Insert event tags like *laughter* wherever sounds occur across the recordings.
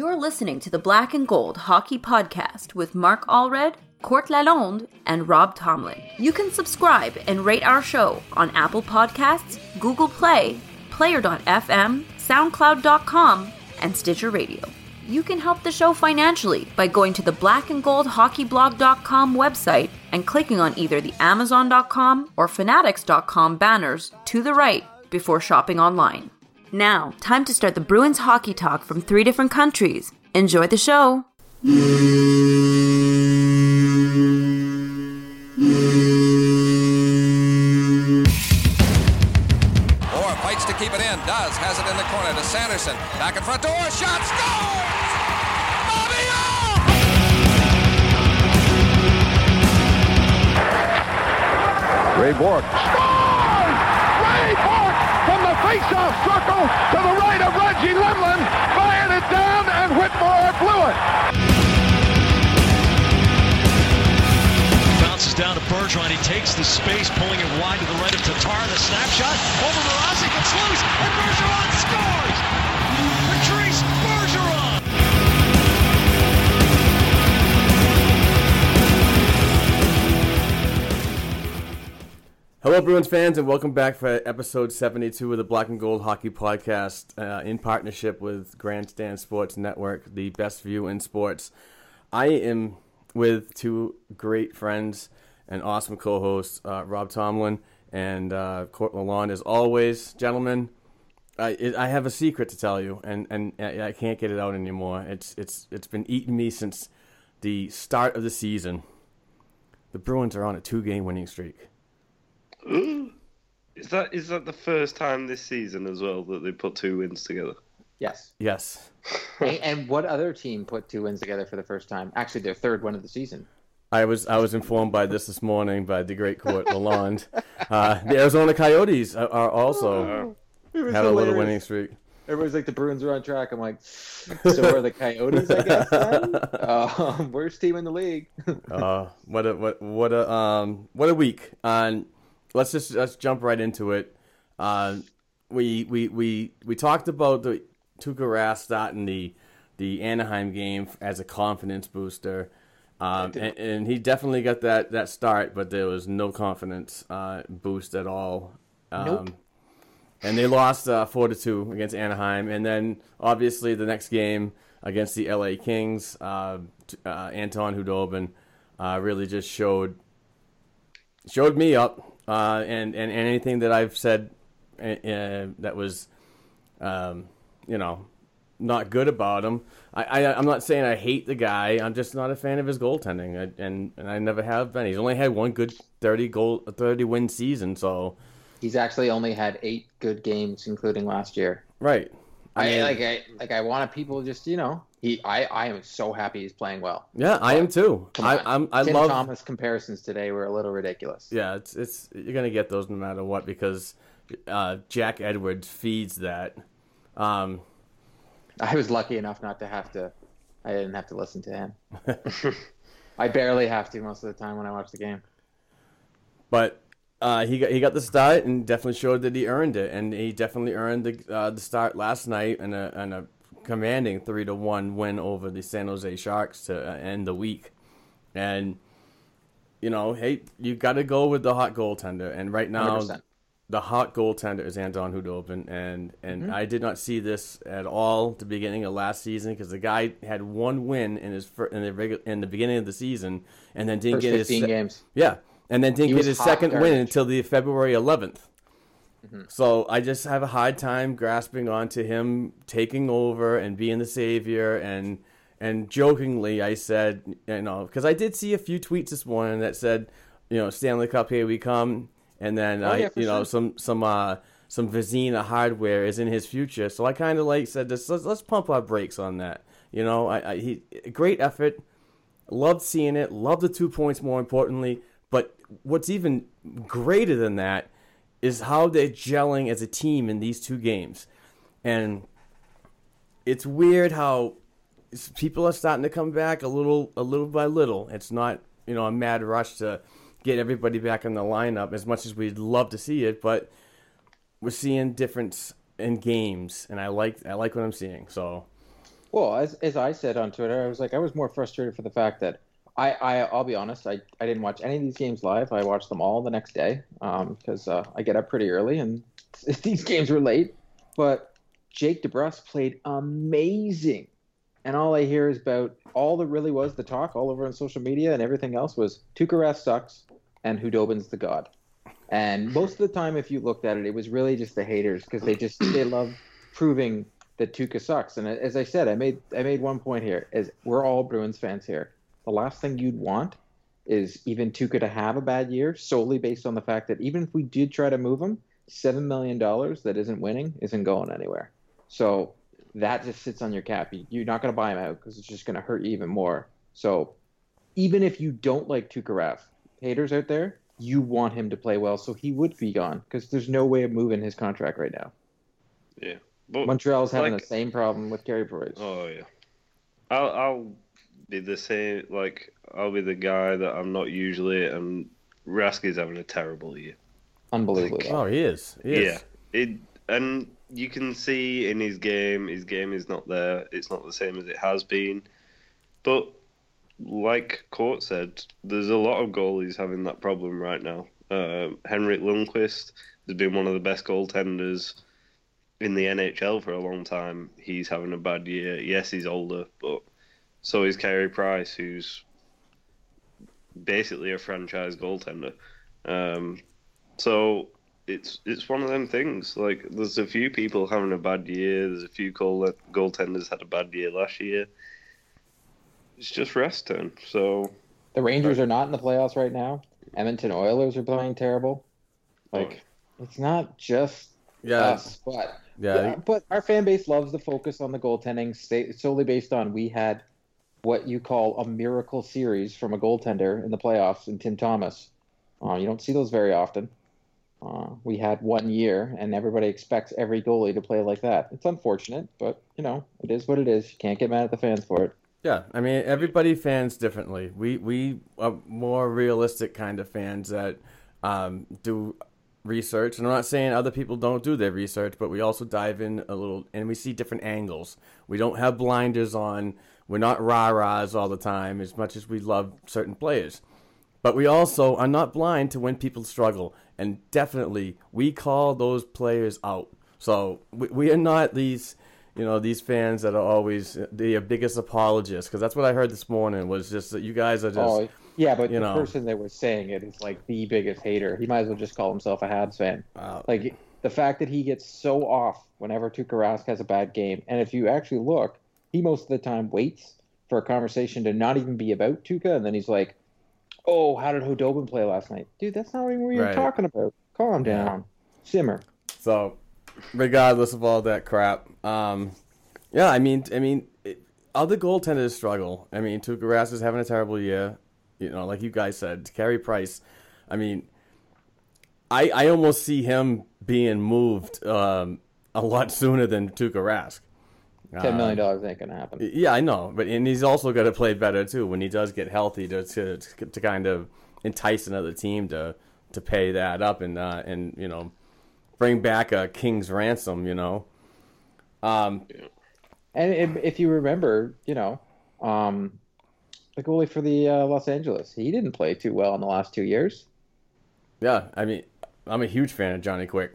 You're listening to the Black and Gold Hockey Podcast with Mark Allred, Court Lalonde, and Rob Tomlin. You can subscribe and rate our show on Apple Podcasts, Google Play, Player.fm, SoundCloud.com, and Stitcher Radio. You can help the show financially by going to the blackandgoldhockeyblog.com website and clicking on either the amazon.com or fanatics.com banners to the right before shopping online. Now, time to start the Bruins hockey talk from three different countries. Enjoy the show. Orr fights to keep it in. Does. Has it in the corner to Sanderson. Back in front to Orr. Shot. Scores! Bobby Orr! Ray Bourque. Face-off circle to the right of Reggie Lemelin. Fired it down and Whitmore blew it. Bounces down to Bergeron. He takes the space, pulling it wide to the right of Tatar. The snapshot over Mrazek. It's loose, and Bergeron scores! Hello, Bruins fans, and welcome back for episode 72 of the Black and Gold Hockey Podcast uh, in partnership with Grandstand Sports Network, the best view in sports. I am with two great friends and awesome co hosts, uh, Rob Tomlin and uh, Court Lalonde, as always. Gentlemen, I, I have a secret to tell you, and, and I can't get it out anymore. It's, it's, it's been eating me since the start of the season. The Bruins are on a two game winning streak. *gasps* Is that is that the first time this season as well that they put two wins together? Yes. Yes. *laughs* and, and what other team put two wins together for the first time? Actually, their third win of the season. I was I was informed by this this morning by the great Court Lalonde. *laughs* Uh, the Arizona Coyotes are, are also It was have a little winning streak. Everybody's like, the Bruins are on track. I'm like, so are the Coyotes, I guess. *laughs* Then? Um, worst team in the league. Uh, what a what what a um what a week. And let's just let's jump right into it. Uh, we we we we talked about the Tuukka Rask starting the the Anaheim game as a confidence booster. Um, and, and he definitely got that, that start, but there was no confidence uh, boost at all. Um, Nope. And they lost uh, four to two against Anaheim, and then obviously the next game against the LA Kings, uh, uh, Anton Khudobin uh, really just showed showed me up, uh, and, and and anything that I've said uh, uh, that was, um, you know, not good about him. I, I I'm not saying I hate the guy. I'm just not a fan of his goaltending, I, and and I never have been. He's only had one good thirty goal thirty win season, so He's actually only had eight good games, including last year. right. I, mean, like I like I want people just you know he I I am so happy he's playing well. yeah, I am too. Come I on. I'm I Tim love. Thomas comparisons today were a little ridiculous. Yeah, it's it's you're gonna get those no matter what because uh, Jack Edwards feeds that. Um, I was lucky enough not to have to. I didn't have to listen to him. *laughs* *laughs* I barely have to most of the time when I watch the game. But uh, he got he got the start and definitely showed that he earned it, and he definitely earned the uh, the start last night and a and a commanding three to one win over the San Jose Sharks to uh, end the week, and you know, hey, you got to go with the hot goaltender, and right now 100%. the hot goaltender is Anton Khudobin, and and Mm-hmm. I did not see this at all at the beginning of last season because the guy had one win in his fir- in the regu- in the beginning of the season, and then didn't First get his se- games. yeah, and then didn't He get his second win garbage. Mm-hmm. until the February 11th. So I just have a hard time grasping onto him taking over and being the savior and and jokingly I said you know because I did see a few tweets this morning that said you know Stanley Cup here we come. And then Oh, I yeah, you know sure. some some uh some Vezina hardware is in his future. So I kind of like said this let's, let's pump our brakes on that. You know I, I he great effort. Loved seeing it. Loved the two points more importantly. But what's even greater than that is how they're gelling as a team in these two games. And it's weird how people are starting to come back a little a little by little. It's not you know a mad rush to get everybody back in the lineup as much as we'd love to see it but we're seeing difference in games and i like i like what i'm seeing so. Well, as as I said on Twitter, I was like, I was more frustrated for the fact that I, I I'll be honest, I, I didn't watch any of these games live. I watched them all the next day because uh, I get up pretty early and *laughs* these games were late. But Jake DeBrusk played amazing, and all I hear is about all there really was the talk all over on social media and everything else was Tuukka Rask sucks and Khudobin's the god. And most of the time, if you looked at it, it was really just the haters because they just they love proving that Tuukka sucks. And as I said, I made I made one point here: is we're all Bruins fans here. The last thing you'd want is even Tuukka to have a bad year solely based on the fact that even if we did try to move him, seven million dollars that isn't winning isn't going anywhere. So that just sits on your cap. You- You're not going to buy him out because it's just going to hurt you even more. So even if you don't like Tuukka Rask, haters out there, you want him to play well, so he would be gone because there's no way of moving his contract right now. Yeah. But Montreal's having like- the same problem with Carey Price. Oh yeah. I'll I'll be the same. Like I'll be the guy that I'm not usually, and Rask is having a terrible year. Unbelievable. oh he is, he is. Yeah. It and you can see in his game, his game is not there. It's not the same as it has been. But like Court said, there's a lot of goalies having that problem right now. Um Henrik Lundqvist has been one of the best goaltenders in the NHL for a long time. He's having a bad year. Yes, he's older, but so is Carey Price, who's basically a franchise goaltender. Um, so it's it's one of them things. Like there's a few people having a bad year. There's a few goal goaltenders had a bad year last year. It's just rest turn. So The Rangers are not in the playoffs right now. Edmonton Oilers are playing terrible. Like it's not just Yeah, us, but yeah, yeah, but our fan base loves the focus on the goaltending sta- solely based on we had what you call a miracle series from a goaltender in the playoffs in Tim Thomas. Uh, you don't see those very often. Uh, we had one year, and everybody expects every goalie to play like that. It's unfortunate, but you know it is what it is. You can't get mad at the fans for it. Yeah, I mean everybody fans differently. We we are more realistic kind of fans that um, do research, and I'm not saying other people don't do their research, but we also dive in a little and we see different angles. We don't have blinders on. We're not rah rahs all the time, as much as we love certain players. But we also are not blind to when people struggle, and definitely we call those players out. So we, we are not these, you know, these fans that are always the biggest apologists, because that's what I heard this morning was just that you guys are just. oh, yeah, but the know. person that was saying it is like the biggest hater. He might as well just call himself a Habs fan. Wow. Like the fact that he gets so off whenever Tuukka Rask has a bad game, and if you actually look, he most of the time waits for a conversation to not even be about Tuukka, and then he's like, "Oh, how did Khudobin play last night, dude? That's not even what you're Right. talking about. Calm down, simmer." So, regardless of all that crap, um, yeah, I mean, I mean, it, other goaltenders struggle. I mean, Tuukka Rask is having a terrible year. You know, like you guys said, Carey Price. I mean, I I almost see him being moved um, a lot *laughs* sooner than Tuukka Rask. Ten million dollars ain't gonna happen. Yeah, I know, but and he's also got to play better too when he does get healthy to to, to kind of entice another team to to pay that up and uh, and you know bring back a king's ransom. You know, um, And if, if you remember, you know, um, the goalie for the uh, Los Angeles. He didn't play too well in the last two years. Yeah, I mean, I'm a huge fan of Johnny Quick.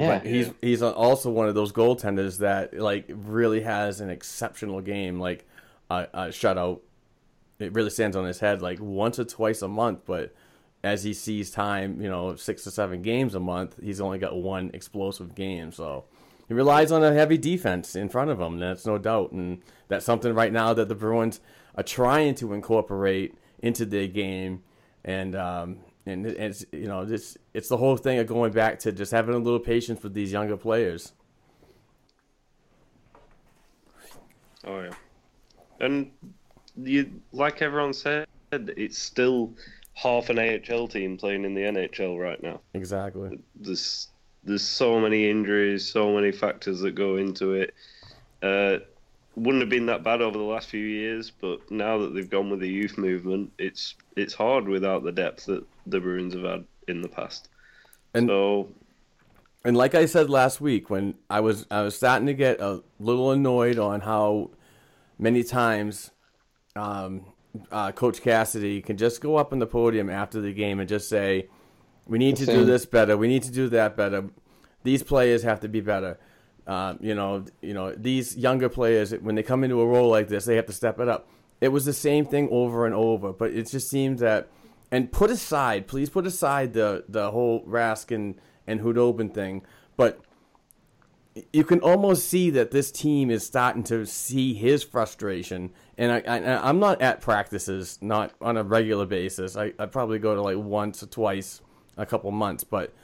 Yeah, but he's he's also one of those goaltenders that like really has an exceptional game, like a, a shutout. It really stands on his head like once or twice a month, but as he sees time, you know, six to seven games a month, he's only got one explosive game. So he relies on a heavy defense in front of him. That's no doubt, and that's something right now that the Bruins are trying to incorporate into their game. And um, and it's you know this it's the whole thing of going back to just having a little patience with these younger players. Oh yeah, and you like everyone said, it's still half an AHL team playing in the NHL right now. Exactly. There's there's so many injuries, so many factors that go into it. Uh, wouldn't have been that bad over the last few years, but now that they've gone with the youth movement, it's it's hard without the depth that the Bruins have had in the past. And so, and like I said last week, when I was I was starting to get a little annoyed on how many times um, uh, Coach Cassidy can just go up on the podium after the game and just say, "We need to do this better. We need to do that better. These players have to be better." Uh, you know, you know, these younger players when they come into a role like this, they have to step it up. It was the same thing over and over, but it just seems that. And put aside, please put aside the the whole Rask and Khudobin thing, but you can almost see that this team is starting to see his frustration. And I, I'm not at practices, not on a regular basis. I I probably go to like once or twice a couple months, but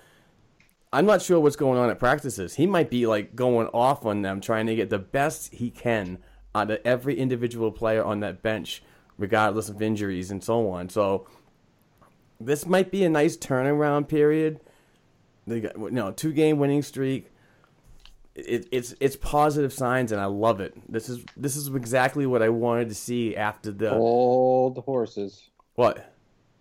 I'm not sure what's going on at practices. He might be like going off on them, trying to get the best he can out of every individual player on that bench, regardless of injuries and so on. So this might be a nice turnaround period. They got you know two game winning streak. It, it's it's positive signs and I love it. This is this is exactly what I wanted to see after the old horses. What?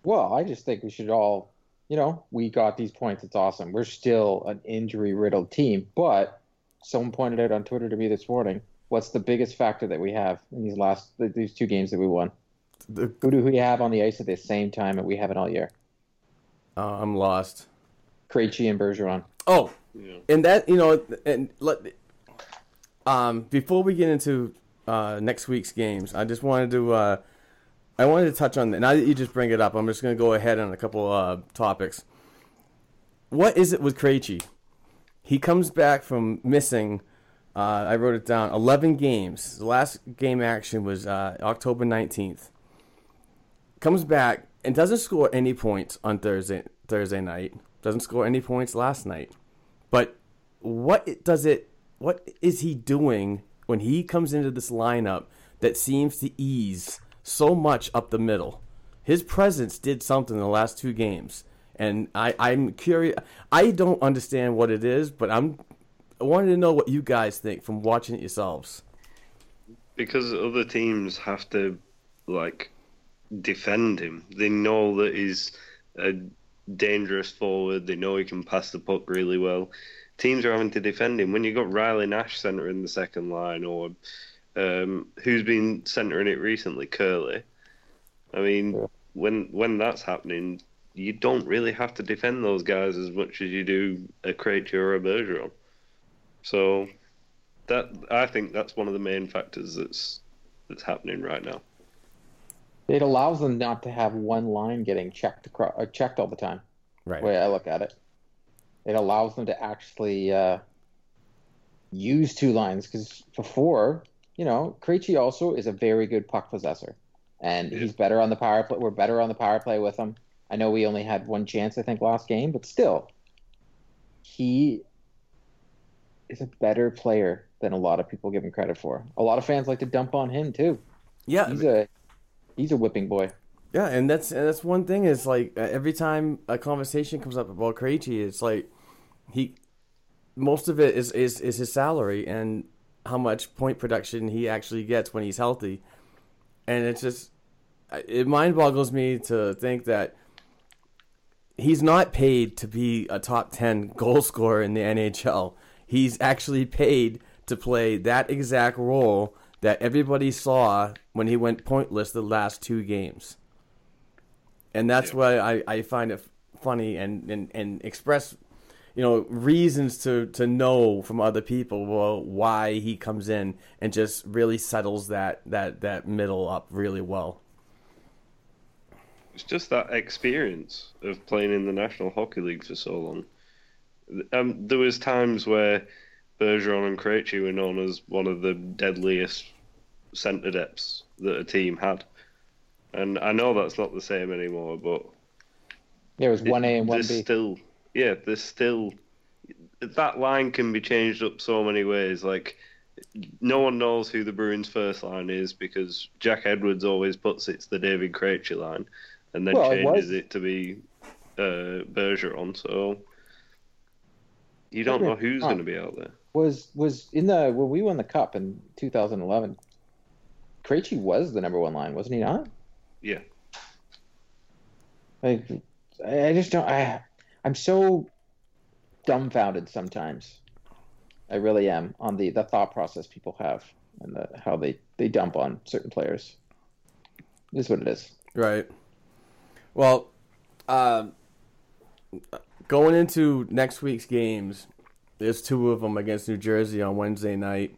Well, I just think we should all you know, we got these points. It's awesome. We're still an injury riddled team, but someone pointed out on Twitter to me this morning. What's the biggest factor that we have in these last these two games that we won? The, Who do we have on the ice at the same time that we haven't all year? Uh, I'm lost. Krejci and Bergeron. Oh, yeah. and that you know, and let um before we get into uh, next week's games, I just wanted to uh, I wanted to touch on that. Now that you just bring it up, I'm just going to go ahead on a couple uh, topics. What is it with Krejci? He comes back from missing. Uh, I wrote it down. 11 games. The last game action was uh, October 19th. Comes back and doesn't score any points on Thursday Thursday night. Doesn't score any points last night. But what does it? What is he doing when he comes into this lineup that seems to ease? So much up the middle. His presence did something in the last two games, and I, I'm curious. I don't understand what it is, but I'm I wanted to know what you guys think from watching it yourselves. Because other teams have to like defend him. They know that he's a dangerous forward. They know he can pass the puck really well. Teams are having to defend him. When you got Riley Nash center in the second line, or um, who's been centering it recently, Kuraly. I mean, yeah. when when that's happening, you don't really have to defend those guys as much as you do a Krejci or a Bergeron. So that I think that's one of the main factors that's that's happening right now. It allows them not to have one line getting checked across, uh, checked all the time. Right. The way I look at it, it allows them to actually uh, use two lines because before you know, Krejci also is a very good puck possessor, and yeah. he's better on the power play. We're better on the power play with him. I know we only had one chance, I think, last game, but still, he is a better player than a lot of people give him credit for. A lot of fans like to dump on him too. Yeah, he's a he's a whipping boy. Yeah, and that's and that's one thing is like every time a conversation comes up about Krejci, it's like he most of it is is, is his salary and how much point production he actually gets when he's healthy. And it's just, it mind boggles me to think that he's not paid to be a top 10 goal scorer in the NHL. He's actually paid to play that exact role that everybody saw when he went pointless the last two games. And that's Yeah. why I, I find it funny and, and, and express you know reasons to to know from other people well why he comes in and just really settles that that that middle up really well It's just that experience of playing in the National Hockey League for so long. Um, there was times where Bergeron and Krejci were known as one of the deadliest centre depths that a team had, and I know that's not the same anymore. But There was one A and 1b still, yeah, there's still that line can be changed up so many ways. Like no one knows who the Bruins' first line is because Jack Edwards always puts it's the David Krejci line, and then Well, changes it to be uh, Bergeron. So you don't know who's Huh. going to be out there. Was was in the when we won the cup in 2011. Krejci was the number one line, wasn't he not? Yeah, Like, I I just don't. I I'm so dumbfounded sometimes. I really am on the the thought process people have and the, how they they dump on certain players. It is what it is. Right. Well, um, going into next week's games, there's two of them against New Jersey on Wednesday night.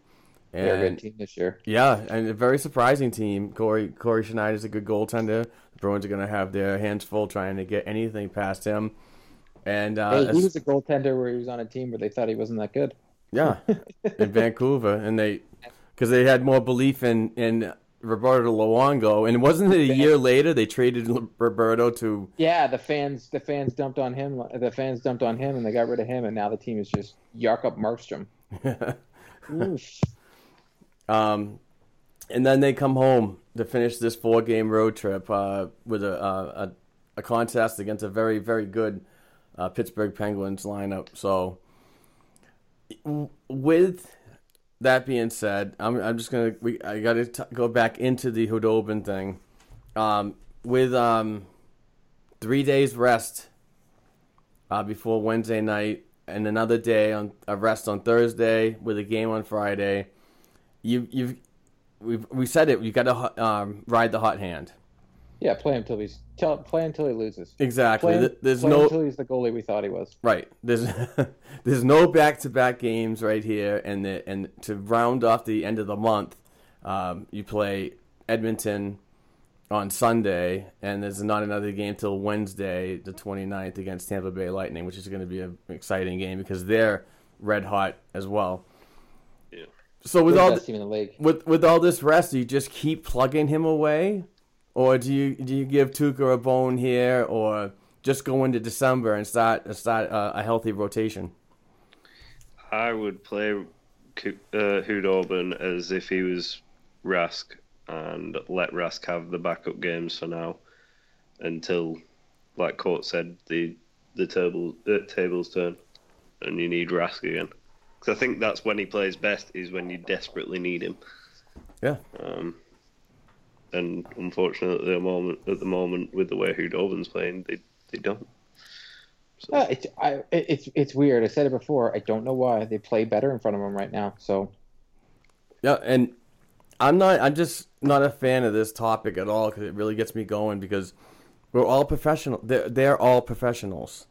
And They're a good team this year. Yeah, and a very surprising team. Cory Cory Schneider is a good goaltender. The Bruins are going to have their hands full trying to get anything past him. And uh, Hey, he was a goaltender where he was on a team where they thought he wasn't that good. yeah, *laughs* in Vancouver, and they because they had more belief in in Roberto Luongo, and wasn't it a year later they traded Roberto to Yeah, the fans the fans dumped on him. The fans dumped on him, and they got rid of him, and now the team is just Jacob Markstrom. *laughs* Um, and then they come home to finish this four game road trip uh, with a, a, a contest against a very, very good uh, Pittsburgh Penguins lineup. So, with that being said, I'm, I'm just to, we I got to go back into the Khudobin thing. Um, with um, three days rest uh, before Wednesday night and another day on a rest on Thursday with a game on Friday you you've we we said it. You got to um, ride the hot hand. Yeah, play him till he's tell, play until he loses. Exactly. Play, him- There's play no until he's the goalie we thought he was. right. There's *laughs* there's no back to back games right here, and the, and to round off the end of the month, um, you play Edmonton on Sunday, and there's not another game till Wednesday, the 29th, against Tampa Bay Lightning, which is going to be an exciting game because they're red hot as well. Yeah. So with They're all the the, team in the league. with with all this rest, do you just keep plugging him away, or do you do you give Tuukka a bone here, or just go into December and start start uh, a healthy rotation? I would play uh, Khudobin as if he was Rask and let Rask have the backup games for now until, like Court said, the the table uh, tables turn and you need Rask again. Because I think that's when he plays best is when you desperately need him. Yeah, Um, and unfortunately, at the moment, at the moment, with the way Khudobin's playing, they they don't. So, Uh, it's I, it's it's weird. I said it before. I don't know why they play better in front of him right now. So yeah, and I'm not. I'm just not a fan of this topic at all because it really gets me going because we're all professional. They're they're all professionals,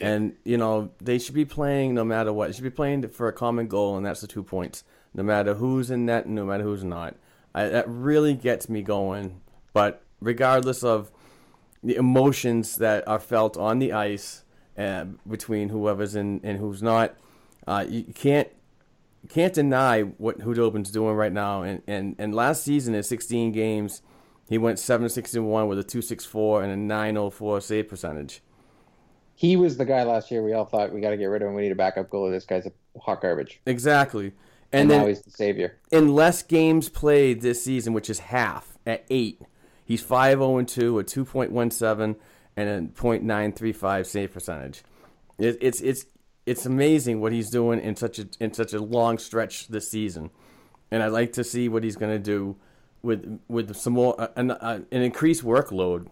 and you know they should be playing no matter what. They should be playing for a common goal, and that's the two points. No matter who's in net, no matter who's not. I, that really gets me going. But regardless of the emotions that are felt on the ice uh, between whoever's in and who's not, uh, you can't can't deny what Khudobin's doing right now. And, and, and last season in 16 games, he went 761 with a 264 and a 904 save percentage. he was the guy last year. We all thought we got to get rid of him. We need a backup goalie. This guy's a hot garbage. Exactly. And, And, now then he's the savior. in less games played this season, which is half at eight, he's 5 0 2, a 2.17, and a .935 save percentage. It, it's it's it's amazing what he's doing in such a in such a long stretch this season, and I'd like to see what he's going to do with with some more uh, an, uh, an increased workload.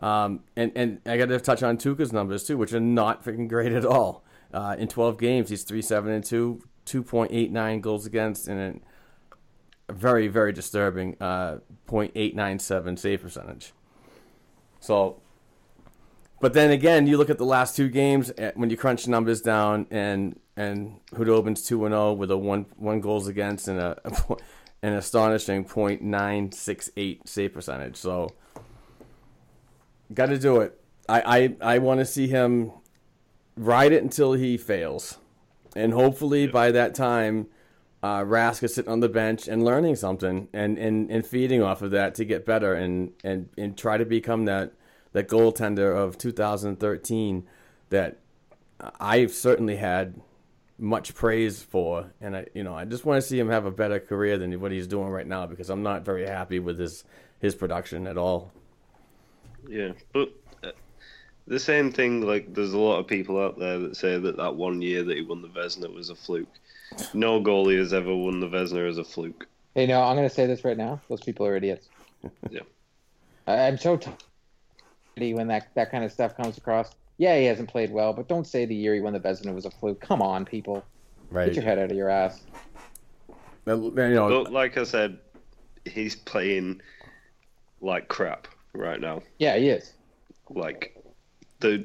Um, and and I got to touch on Tuukka's numbers too, which are not freaking great at all. Uh, in 12 games, he's three seven and two, 2.89 goals against, and a very very disturbing uh, .897 save percentage. So, but then again, you look at the last two games eh, when you crunch numbers down, and and and zero with a one one goals against and a, a an astonishing .968 save percentage. So, got to do it. I I, I want to see him ride it until he fails, and hopefully by that time. Uh, Rask is sitting on the bench and learning something and, and, and feeding off of that to get better and, and, and try to become that, that goaltender of 2013 that I've certainly had much praise for, and I you know I just want to see him have a better career than what he's doing right now because I'm not very happy with his his production at all. Yeah, but the same thing. Like, there's a lot of people out there that say that that one year that he won the Vezina was a fluke. No goalie has ever won the Vezina as a fluke. Hey, no, I'm going to say this right now. Those people are idiots. *laughs* Yeah. I, I'm so tired when that, that kind of stuff comes across. Yeah, he hasn't played well, but don't say the year he won the Vezina was a fluke. Come on, people. Right. Get your head out of your ass. You know, But like I said, he's playing like crap right now. Yeah, he is. Like the,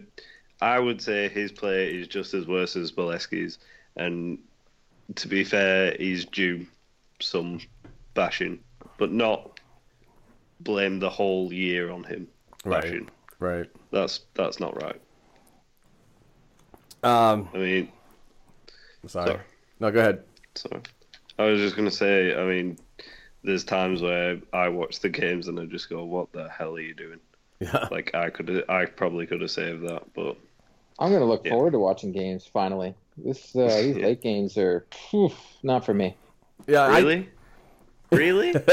I would say his play is just as worse as Beleskey's, and to be fair, he's due some bashing, but not blame the whole year on him Right. right. That's that's not right. Um, I mean, sorry. Sorry. No, go ahead. sorry. I was just gonna say. I mean, there's times where I watch the games and I just go, "What the hell are you doing?" Yeah. Like I could, I probably could have saved that, but I'm going to look Yeah. forward to watching games finally. This uh, *laughs* These Yeah. late games are phew, not for me. Yeah. I- really, *laughs* really. *laughs*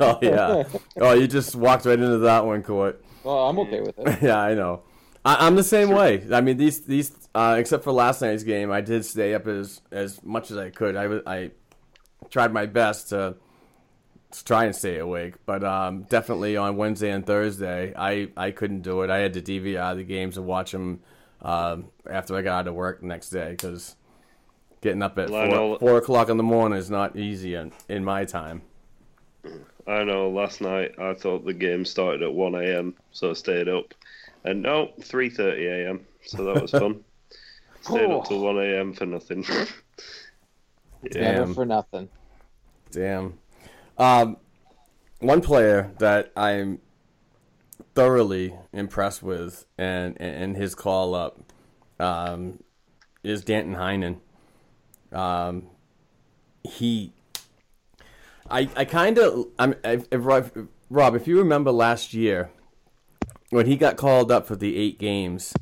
oh yeah. Oh, you just walked right into that one, Court. Well, I'm okay with it. yeah, I know. I, I'm the same way. I mean, these these uh, except for last night's game, I did stay up as as much as I could. I was- I tried my best to, to try and stay awake, but um, definitely on Wednesday and Thursday, I I couldn't do it. I had to DVR the games and watch them um, after I got out of work the next day because getting up at four, know- four o'clock in the morning is not easy in, in my time. I know. Last night I thought the game started at one a.m., so I stayed up, and no, three thirty a.m. So that was fun. *laughs* stayed up till one a.m. for nothing. yeah. *laughs* Never Damn. for nothing. Damn. Um, one player that I'm thoroughly impressed with and and his call up um, is Danton Heinen. Um, he, I I kind of I'm if, Rob- Rob, if you remember last year when he got called up for the eight games,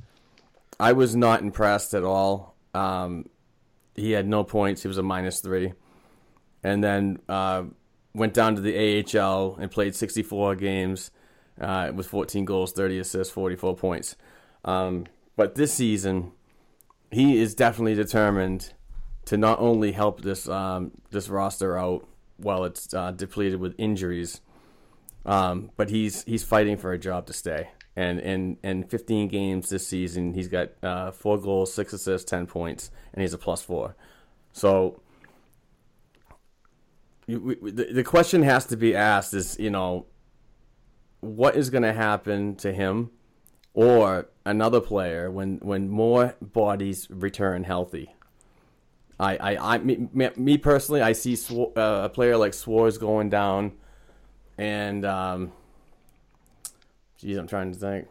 I was not impressed at all. Um, he had no points. He was a minus three and then uh, went down to the AHL and played 64 games uh, with 14 goals, 30 assists, 44 points. Um, but this season, he is definitely determined to not only help this um, this roster out while it's uh, depleted with injuries, um, but he's he's fighting for a job to stay. And in in 15 games this season, he's got uh, four goals, six assists, 10 points, and he's a plus four. So we- the, the question has to be asked is you know what is going to happen to him or another player when when more bodies return healthy? I i, I me, me- personally i see Sw- uh, a player like Szwarz going down and um geez i'm trying to think.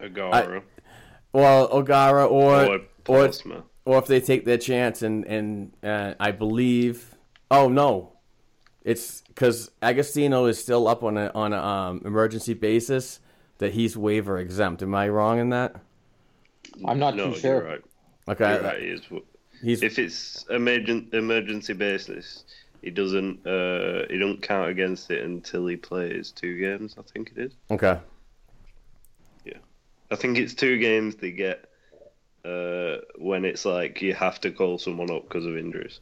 Agara well O'Gara or or or, or if they take their chance and and uh, I believe oh no it's because Agostino is still up on a on a um, emergency basis that he's waiver exempt am I wrong in that I'm not no, too sure. You're right. okay You're right. He is. he's If it's emergent emergency basis, he doesn't. Uh, he don't count against it until he plays two games. I think it is. okay Yeah, I think it's two games they get uh, when it's like you have to call someone up because of injuries.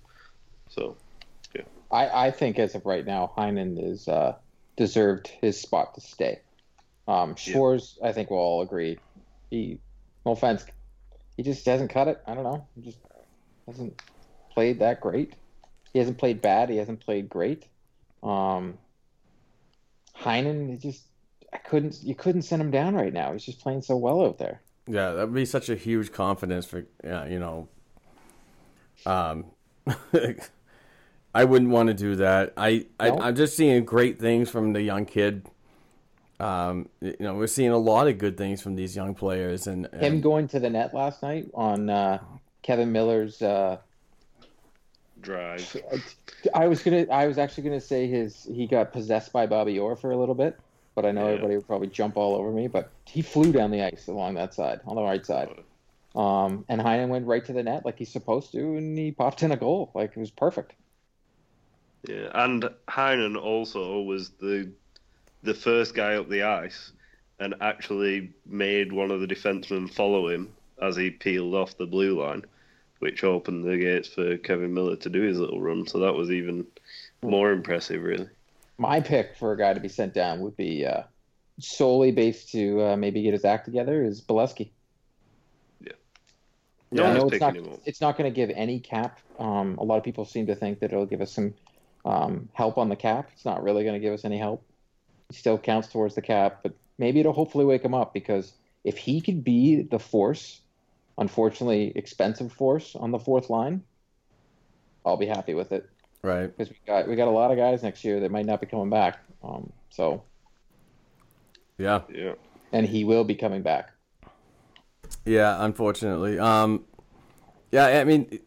So I, I think as of right now, Heinen is uh, deserved his spot to stay. Um, Szwarz, I think we'll all agree. He, no offense, he just hasn't cut it. I don't know. He just hasn't played that great. he hasn't played bad. He hasn't played great. Um, Heinen, he just I couldn't you couldn't send him down right now. He's just playing so well out there. Yeah, that would be such a huge confidence for uh, you know. Um, *laughs* I wouldn't want to do that. I, I No? I'm just seeing great things from the young kid. Um, you know, we're seeing a lot of good things from these young players, and, and Him going to the net last night on uh, Kevan Miller's. Uh, Drive. I was gonna. I was actually gonna say his. He got possessed by Bobby Orr for a little bit, but I know Yeah. everybody would probably jump all over me. But he flew down the ice along that side, on the right side. Um, and Heinen went right to the net like he's supposed to, and he popped in a goal. Like it was perfect. Yeah, and Heinen also was the the first guy up the ice and actually made one of the defensemen follow him as he peeled off the blue line, which opened the gates for Kevan Miller to do his little run. So that was even more impressive, really. My pick for a guy to be sent down would be uh, solely based to uh, maybe get his act together is Beleskey. No I know it's not. It's not going to give any cap. Um, a lot of people seem to think that it'll give us some um, help on the cap. It's not really going to give us any help. He still counts towards the cap, but maybe it'll hopefully wake him up because if he could be the force, unfortunately expensive force on the fourth line, I'll be happy with it right. because we got we got a lot of guys next year that might not be coming back. Um, so Yeah, Yeah. and he will be coming back. yeah. Unfortunately, um, yeah. I mean,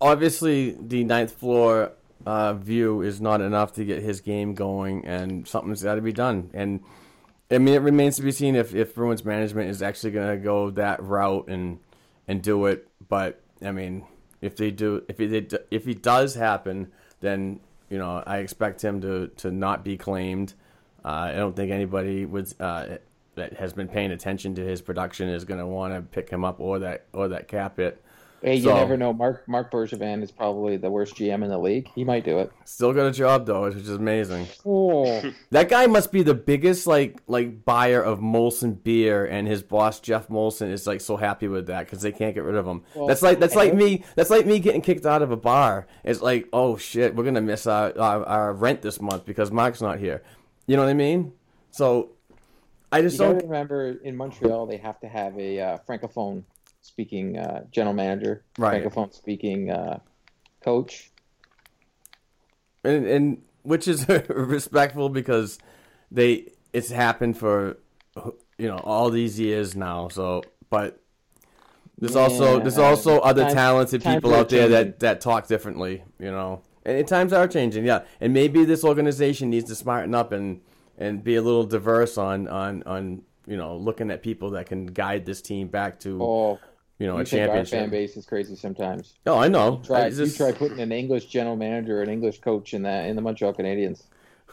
obviously, the ninth floor uh, view is not enough to get his game going, and something's got to be done. And I mean, it remains to be seen if if Bruins management is actually going to go that route and and do it. But I mean, if they do, if it if it does happen, then you know I expect him to to not be claimed. Uh, I don't think anybody would uh, that has been paying attention to his production is going to want to pick him up or that or that cap it. Hey, you So- never know. Mark Marc Bergevin is probably the worst GM in the league. He might do it. Still got a job though, which is amazing. Oh. *laughs* That guy must be the biggest like like buyer of Molson beer, and his boss Geoff Molson is like so happy with that because they can't get rid of him. Well, that's like that's like me. That's like me getting kicked out of a bar. It's like oh shit, we're gonna miss our our, our rent this month because Mark's not here. You know what I mean? So I just You don't. remember in Montreal they have to have a uh, francophone speaking uh, general manager, Right. francophone speaking uh, coach. and, and which is *laughs* respectful because they it's happened for you know all these years now. So, but there's also there's Yeah, also other talented people out there changing. that that talk differently. You know, and, and times are changing. Yeah, and maybe this organization needs to smarten up and and be a little diverse on on on you know looking at people that can guide this team back to Oh, you know you a think our fan base is crazy sometimes. Oh, I know. Try, It's just- You try putting an English general manager, an English coach in the in the Montreal Canadiens.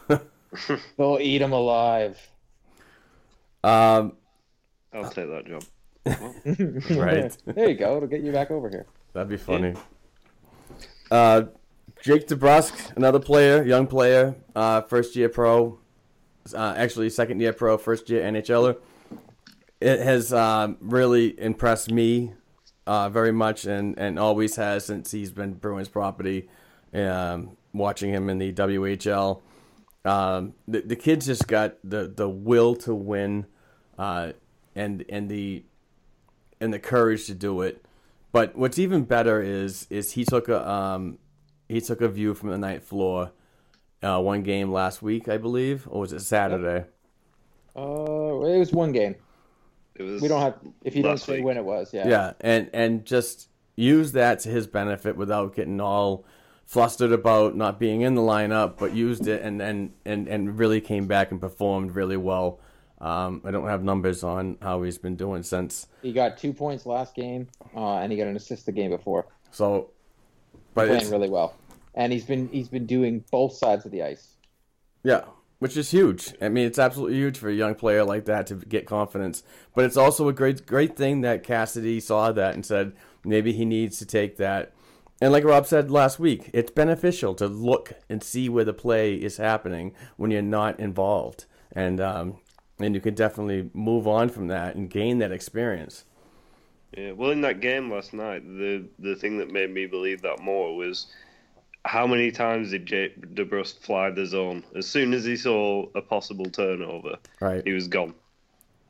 *laughs* They'll eat them alive. um, I'll take that job. *laughs* *laughs* Right. there you go. It'll get you back over here. That'd be funny. Uh, Jake DeBrusk, another player, young player, uh, first year pro, uh, actually second year pro, first year NHLer. It has um, really impressed me uh, very much, and, and always has since he's been Bruins property. Um, watching him in the WHL, um, the the kid's just got the, the will to win, uh, and and the and the courage to do it. But what's even better is is he took a um, he took a view from the ninth floor, uh, one game last week, I believe, or was it Saturday? Uh, it was one game. It was We don't have if you don't last say week. when it was. Yeah. Yeah, and and just use that to his benefit without getting all flustered about not being in the lineup, but used it and and and, and really came back and performed really well. Um, I don't have numbers on how he's been doing since. He got two points last game, uh, and he got an assist the game before. So, but Playing it's, really well, and he's been he's been doing both sides of the ice. Yeah, which is huge. I mean, it's absolutely huge for a young player like that to get confidence. But it's also a great, great thing that Cassidy saw that and said maybe he needs to take that. And like Rob said last week, it's beneficial to look and see where the play is happening when you're not involved, and um, and you can definitely move on from that and gain that experience. Yeah, well, in that game last night, the the thing that made me believe that more was how many times did Jake DeBrusk fly the zone? As soon as he saw a possible turnover, Right. he was gone.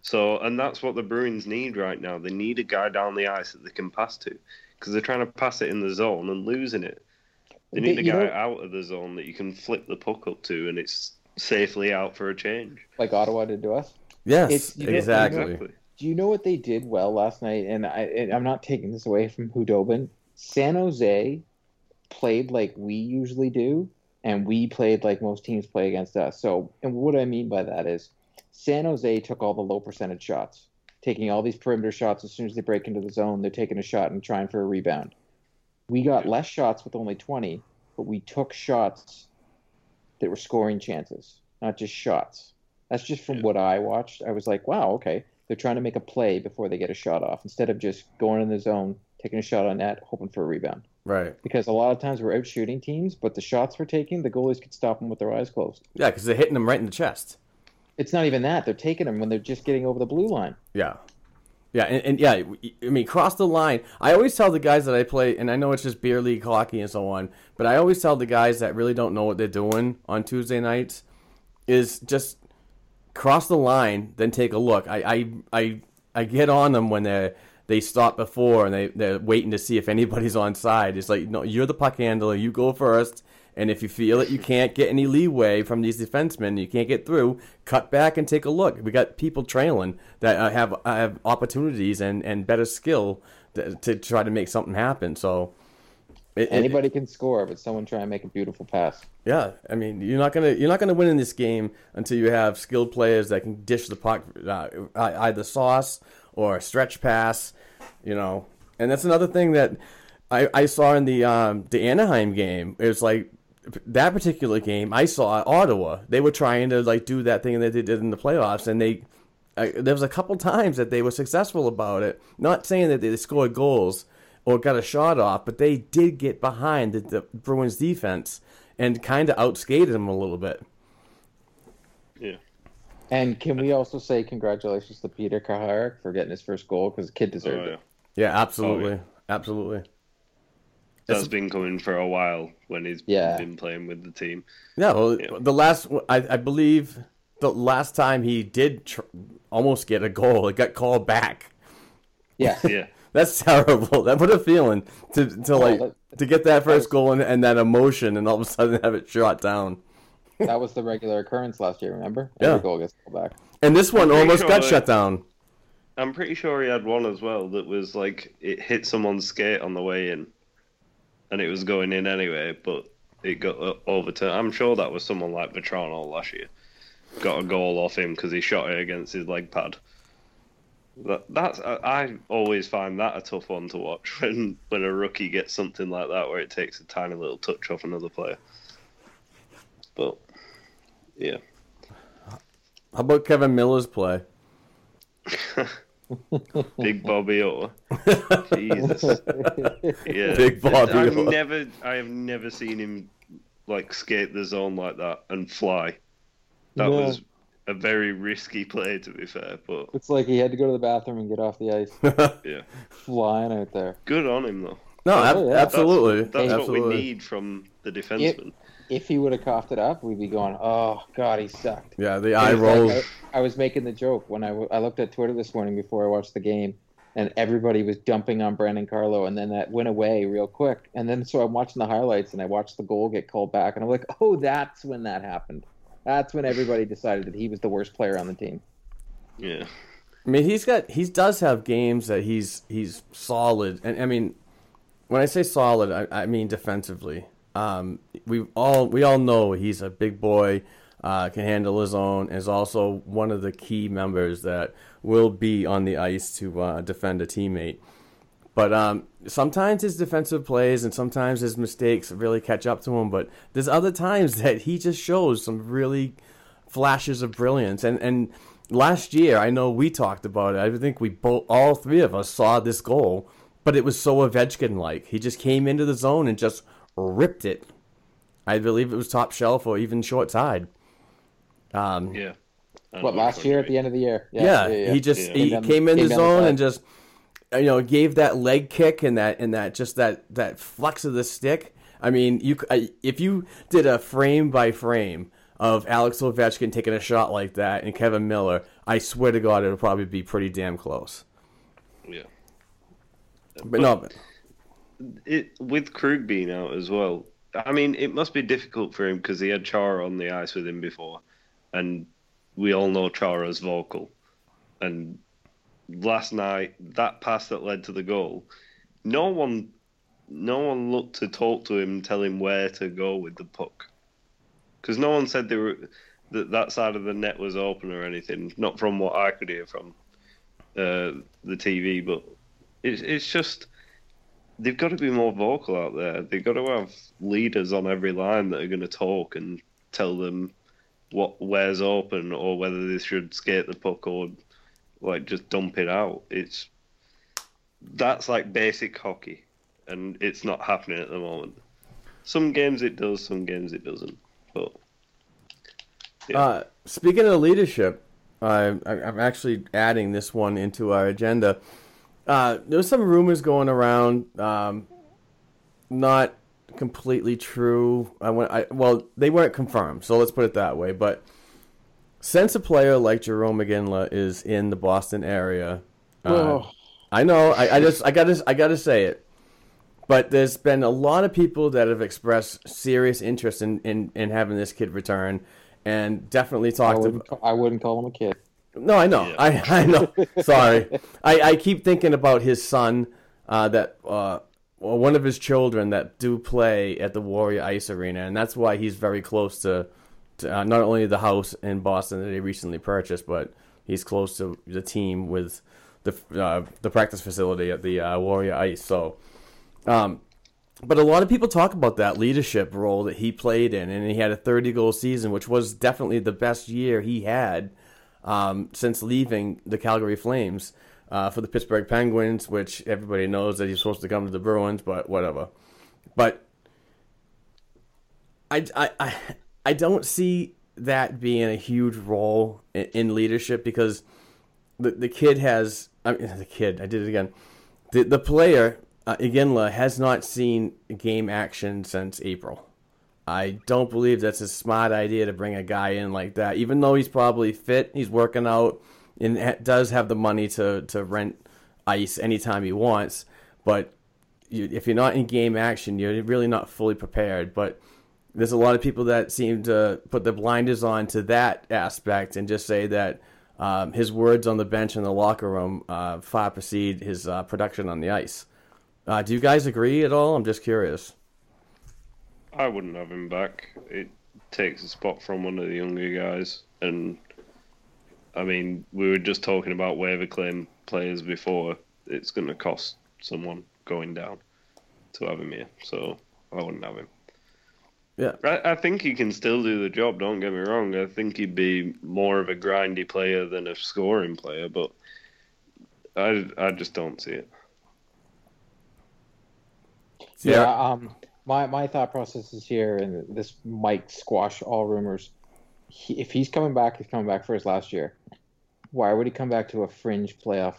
So, and that's what the Bruins need right now. They need a guy down the ice that they can pass to, because they're trying to pass it in the zone and losing it. They need a guy know- out of the zone that you can flip the puck up to, and it's safely out for a change. like Ottawa did to us. Yes, It's- you know- know- exactly. Do you know what they did well last night? And I, and I'm not taking this away from Khudobin. San Jose played like we usually do, and we played like most teams play against us. So, and what I mean by that is, San Jose took all the low percentage shots, taking all these perimeter shots. As soon as they break into the zone, they're taking a shot and trying for a rebound. We got less shots with only 20, but we took shots that were scoring chances, not just shots. That's just from what I watched. I was like, wow, okay. They're trying to make a play before they get a shot off instead of just going in the zone, taking a shot on net, hoping for a rebound. Right. Because a lot of times we're out shooting teams, but the shots we're taking, the goalies could stop them with their eyes closed. Yeah, because they're hitting them right in the chest. It's not even that. They're taking them when they're just getting over the blue line. Yeah. Yeah, and, and yeah, I mean, cross the line. I always tell the guys that I play, and I know it's just beer league hockey and so on, but I always tell the guys that really don't know what they're doing on Tuesday nights is just cross the line, then take a look. I I I, I get on them when they they stop before and they they're waiting to see if anybody's on side. It's like no, you're the puck handler. You go first. And if you feel that you can't get any leeway from these defensemen, you can't get through, cut back and take a look. We got people trailing that uh, have uh, have opportunities and, and better skill to, to try to make something happen. So, it, it- Anybody can score, but someone try and make a beautiful pass. yeah, I mean, you're not gonna you're not gonna win in this game until you have skilled players that can dish the puck, uh, either sauce or a stretch pass, you know. And that's another thing that I, I saw in the um, the Anaheim game. It was like that particular game. I saw Ottawa. They were trying to like do that thing that they did in the playoffs, and they uh, there was a couple times that they were successful about it. Not saying that they scored goals or got a shot off, but they did get behind the, the Bruins defense and kind of outskated them a little bit. Yeah. And can we also say congratulations to Peter Cehlarik for getting his first goal because the kid Oh, deserved yeah. it. Yeah, absolutely, Oh, absolutely. That's been coming for a while when he's Yeah. been playing with the team. Yeah, well, Yeah. the last I, I believe the last time he did tr- almost get a goal, it got called back. Yeah. *laughs* Yeah. That's terrible. That what a feeling to to like that- to get that first goal and, and that emotion, and all of a sudden have it shot down. That was the regular occurrence last year, remember? *laughs* Yeah. Every goal gets called back. And this one almost sure got that- shut down. I'm pretty sure he had one as well that was like it hit someone's skate on the way in, and it was going in anyway, but it got uh, overturned. I'm sure that was someone like Vatrano last year. Got a goal off him because he shot it against his leg pad. That, that's I, I always find that a tough one to watch *laughs* when when a rookie gets something like that where it takes a tiny little touch off another player. But yeah, How about Kevan Miller's play? *laughs* Big Bobby Orr. Jesus. Yeah. Big Bobby I've Orr. never I have never seen him like skate the zone like that and fly. That No. was a very risky play to be fair, but It's like he had to go to the bathroom and get off the ice, *laughs* yeah. flying out there. Good on him though. No, oh, ab- yeah. That's- absolutely. That's, what absolutely. we need from the defenseman. If he would have coughed it up, we'd be going, "Oh God, he sucked." Yeah, the eye It like, rolls. I, I was making the joke when I, w- I looked at Twitter this morning before I watched the game, and everybody was dumping on Brandon Carlo, and then that went away real quick. And then so I'm watching the highlights, and I watched the goal get called back, and I'm like, "Oh, that's when that happened. That's when everybody decided that he was the worst player on the team." Yeah. I mean, he's got he does have games that he's he's solid, and I mean, when I say solid, I, I mean defensively. Um, we all we all know he's a big boy, uh, can handle his own, is also one of the key members that will be on the ice to uh, defend a teammate. But um, sometimes his defensive plays and sometimes his mistakes really catch up to him. But there's other times *laughs* that he just shows some really flashes of brilliance. And and last year, I know we talked about it. I think we both, all three of us, saw this goal, but it was so Ovechkin like. He just came into the zone and just ripped it. I believe it was top shelf or even short side. Um, Yeah. I know What last year at the end of the year? yeah, he just Yeah. he Came down- came in came the down the zone side. and just you know gave that leg kick and that and that just that that flex of the stick. I mean, you if you did a frame by frame of Alex Ovechkin taking a shot like that and Kevan Miller, I swear to God, it'll probably be pretty damn close. Yeah. But, no, but, it with Krug being out as well. I mean, it must be difficult for him because he had Chara on the ice with him before, and we all know Chara's vocal. And last night, that pass that led to the goal, no one, no one looked to talk to him, tell him where to go with the puck, because no one said they were that that side of the net was open or anything. Not from what I could hear from uh, the TV, but it's it's just they've got to be more vocal out there. They've got to have leaders on every line that are going to talk and tell them what where's open or whether they should skate the puck or like just dump it out. It's that's like basic hockey, and it's not happening at the moment. Some games it does, some games it doesn't. But yeah. uh, speaking of leadership, I, I'm actually adding this one into our agenda. Uh, there's some rumors going around, um, not completely true. I went, I well, they weren't confirmed, so let's put it that way. But since a player like Jarome Iginla is in the Boston area, uh, oh. I know, I, I just, I gotta, I gotta say it. But there's been a lot of people that have expressed serious interest in, in, in having this kid return, and definitely talked. I wouldn't, to, I wouldn't call him a kid. No, I know. Yeah. I I know. Sorry, I, I keep thinking about his son. Uh, that uh, one of his children that do play at the Warrior Ice Arena, and that's why he's very close to, to uh, not only the house in Boston that he recently purchased, but he's close to the team with the uh, the practice facility at the uh, Warrior Ice. So, um, but a lot of people talk about that leadership role that he played in, and he had a 30 goal season, which was definitely the best year he had um, since leaving the Calgary Flames uh, for the Pittsburgh Penguins, which everybody knows that he's supposed to come to the Bruins, but whatever. But I, I, I, I don't see that being a huge role in, in leadership because the the kid has I mean *laughs* the kid I did it again the the player uh, Iginla has not seen game action since April. I don't believe that's a smart idea to bring a guy in like that. Even though he's probably fit, he's working out, and does have the money to, to rent ice anytime he wants. But you, if you're not in game action, you're really not fully prepared. But there's a lot of people that seem to put the blinders on to that aspect and just say that um, his words on the bench in the locker room uh, far precede his uh, production on the ice. Uh, do you guys agree at all? I'm just curious. I wouldn't have him back. It takes a spot from one of the younger guys, and I mean, we were just talking about waiver claim players before. It's going to cost someone going down to have him here, so I wouldn't have him. Yeah, I, I think he can still do the job. Don't get me wrong. I think he'd be more of a grindy player than a scoring player, but I I just don't see it. Yeah, yeah um, my my thought process is here, and this might squash all rumors. He, if he's coming back, he's coming back for his last year. Why would he come back to a fringe playoff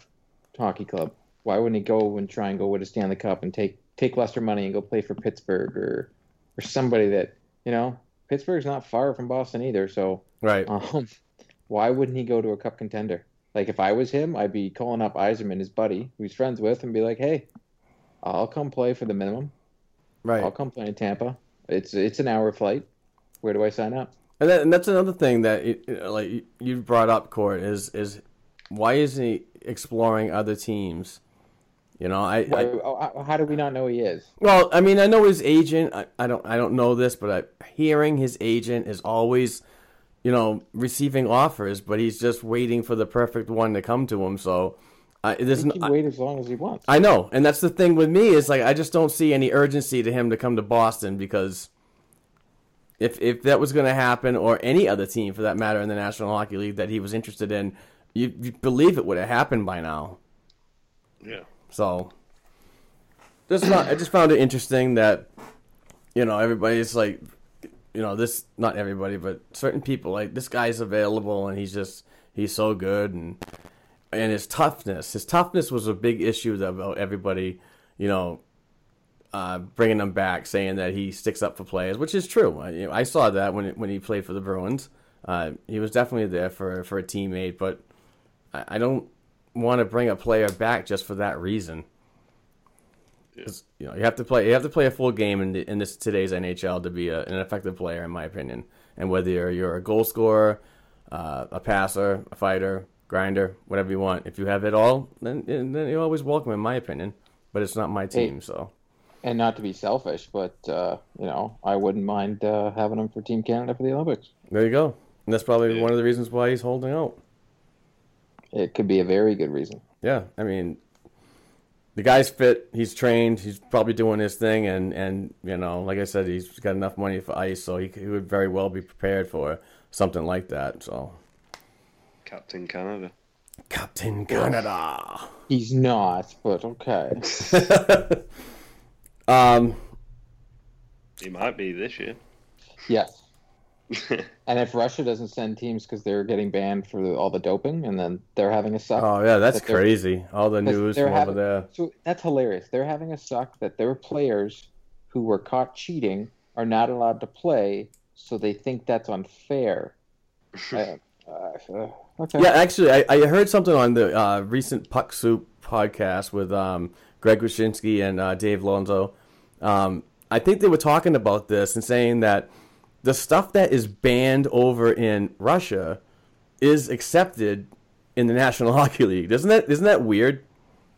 hockey club? Why wouldn't he go and try and go win a Stanley Cup and take take lesser money and go play for Pittsburgh or or somebody that you know Pittsburgh's not far from Boston either. So right, um, why wouldn't he go to a Cup contender? Like if I was him, I'd be calling up Yzerman, his buddy, who he's friends with, and be like, "Hey, I'll come play for the minimum. Right. I'll come play in Tampa. It's it's an hour flight. Where do I sign up? And, that, and that's another thing that it, like you brought up, Court is is why isn't he exploring other teams? You know, I, I, oh, how do we not know he is? Well, I mean, I know his agent. I, I don't I don't know this, but I, hearing his agent is always, you know, receiving offers, but he's just waiting for the perfect one to come to him. So I, there's he can no, wait as long as he wants. I know, and that's the thing with me is like I just don't see any urgency to him to come to Boston because if if that was going to happen, or any other team for that matter in the National Hockey League that he was interested in, you, you believe it would have happened by now. Yeah. So, just not, I just found it interesting that you know everybody's like, you know, this not everybody, but certain people like this guy's available and he's just he's so good and and his toughness. His toughness was a big issue about everybody, you know, uh, bringing him back, saying that he sticks up for players, which is true. I, you know, I saw that when when he played for the Bruins. Uh, he was definitely there for for a teammate, but I, I don't want to bring a player back just for that reason. 'Cause, You know, you have to play. You have to play a full game in, the, in this today's NHL to be a, an effective player, in my opinion. And whether you're, you're a goal scorer, uh, a passer, a fighter, grinder, whatever you want, if you have it all, then then you're always welcome, in my opinion. But it's not my team, so And not to be selfish, but uh, you know, I wouldn't mind uh, having him for Team Canada for the Olympics. there you go. And that's probably one of the reasons why he's holding out. It could be a very good reason. Yeah, I mean, the guy's fit. He's trained. He's probably doing his thing, and and you know, like I said, he's got enough money for ice, so he, he would very well be prepared for something like that. So, Captain Canada. Captain Canada. He's not, but okay. *laughs* Um, He might be this year. yes. *laughs* And if Russia doesn't send teams because they're getting banned for the, all the doping, and then they're having a suck. oh yeah, that's that crazy. All the news from having- over there. So that's hilarious. They're having a suck that their players who were caught cheating are not allowed to play, so they think that's unfair. *laughs* Uh, uh, okay. Yeah, actually, I, I heard something on the uh, recent Puck Soup podcast with um, Greg Wyshynski and uh, Dave Lozo. Um, I think they were talking about this and saying that the stuff that is banned over in Russia is accepted in the National *laughs* Hockey League. Isn't that isn't that weird?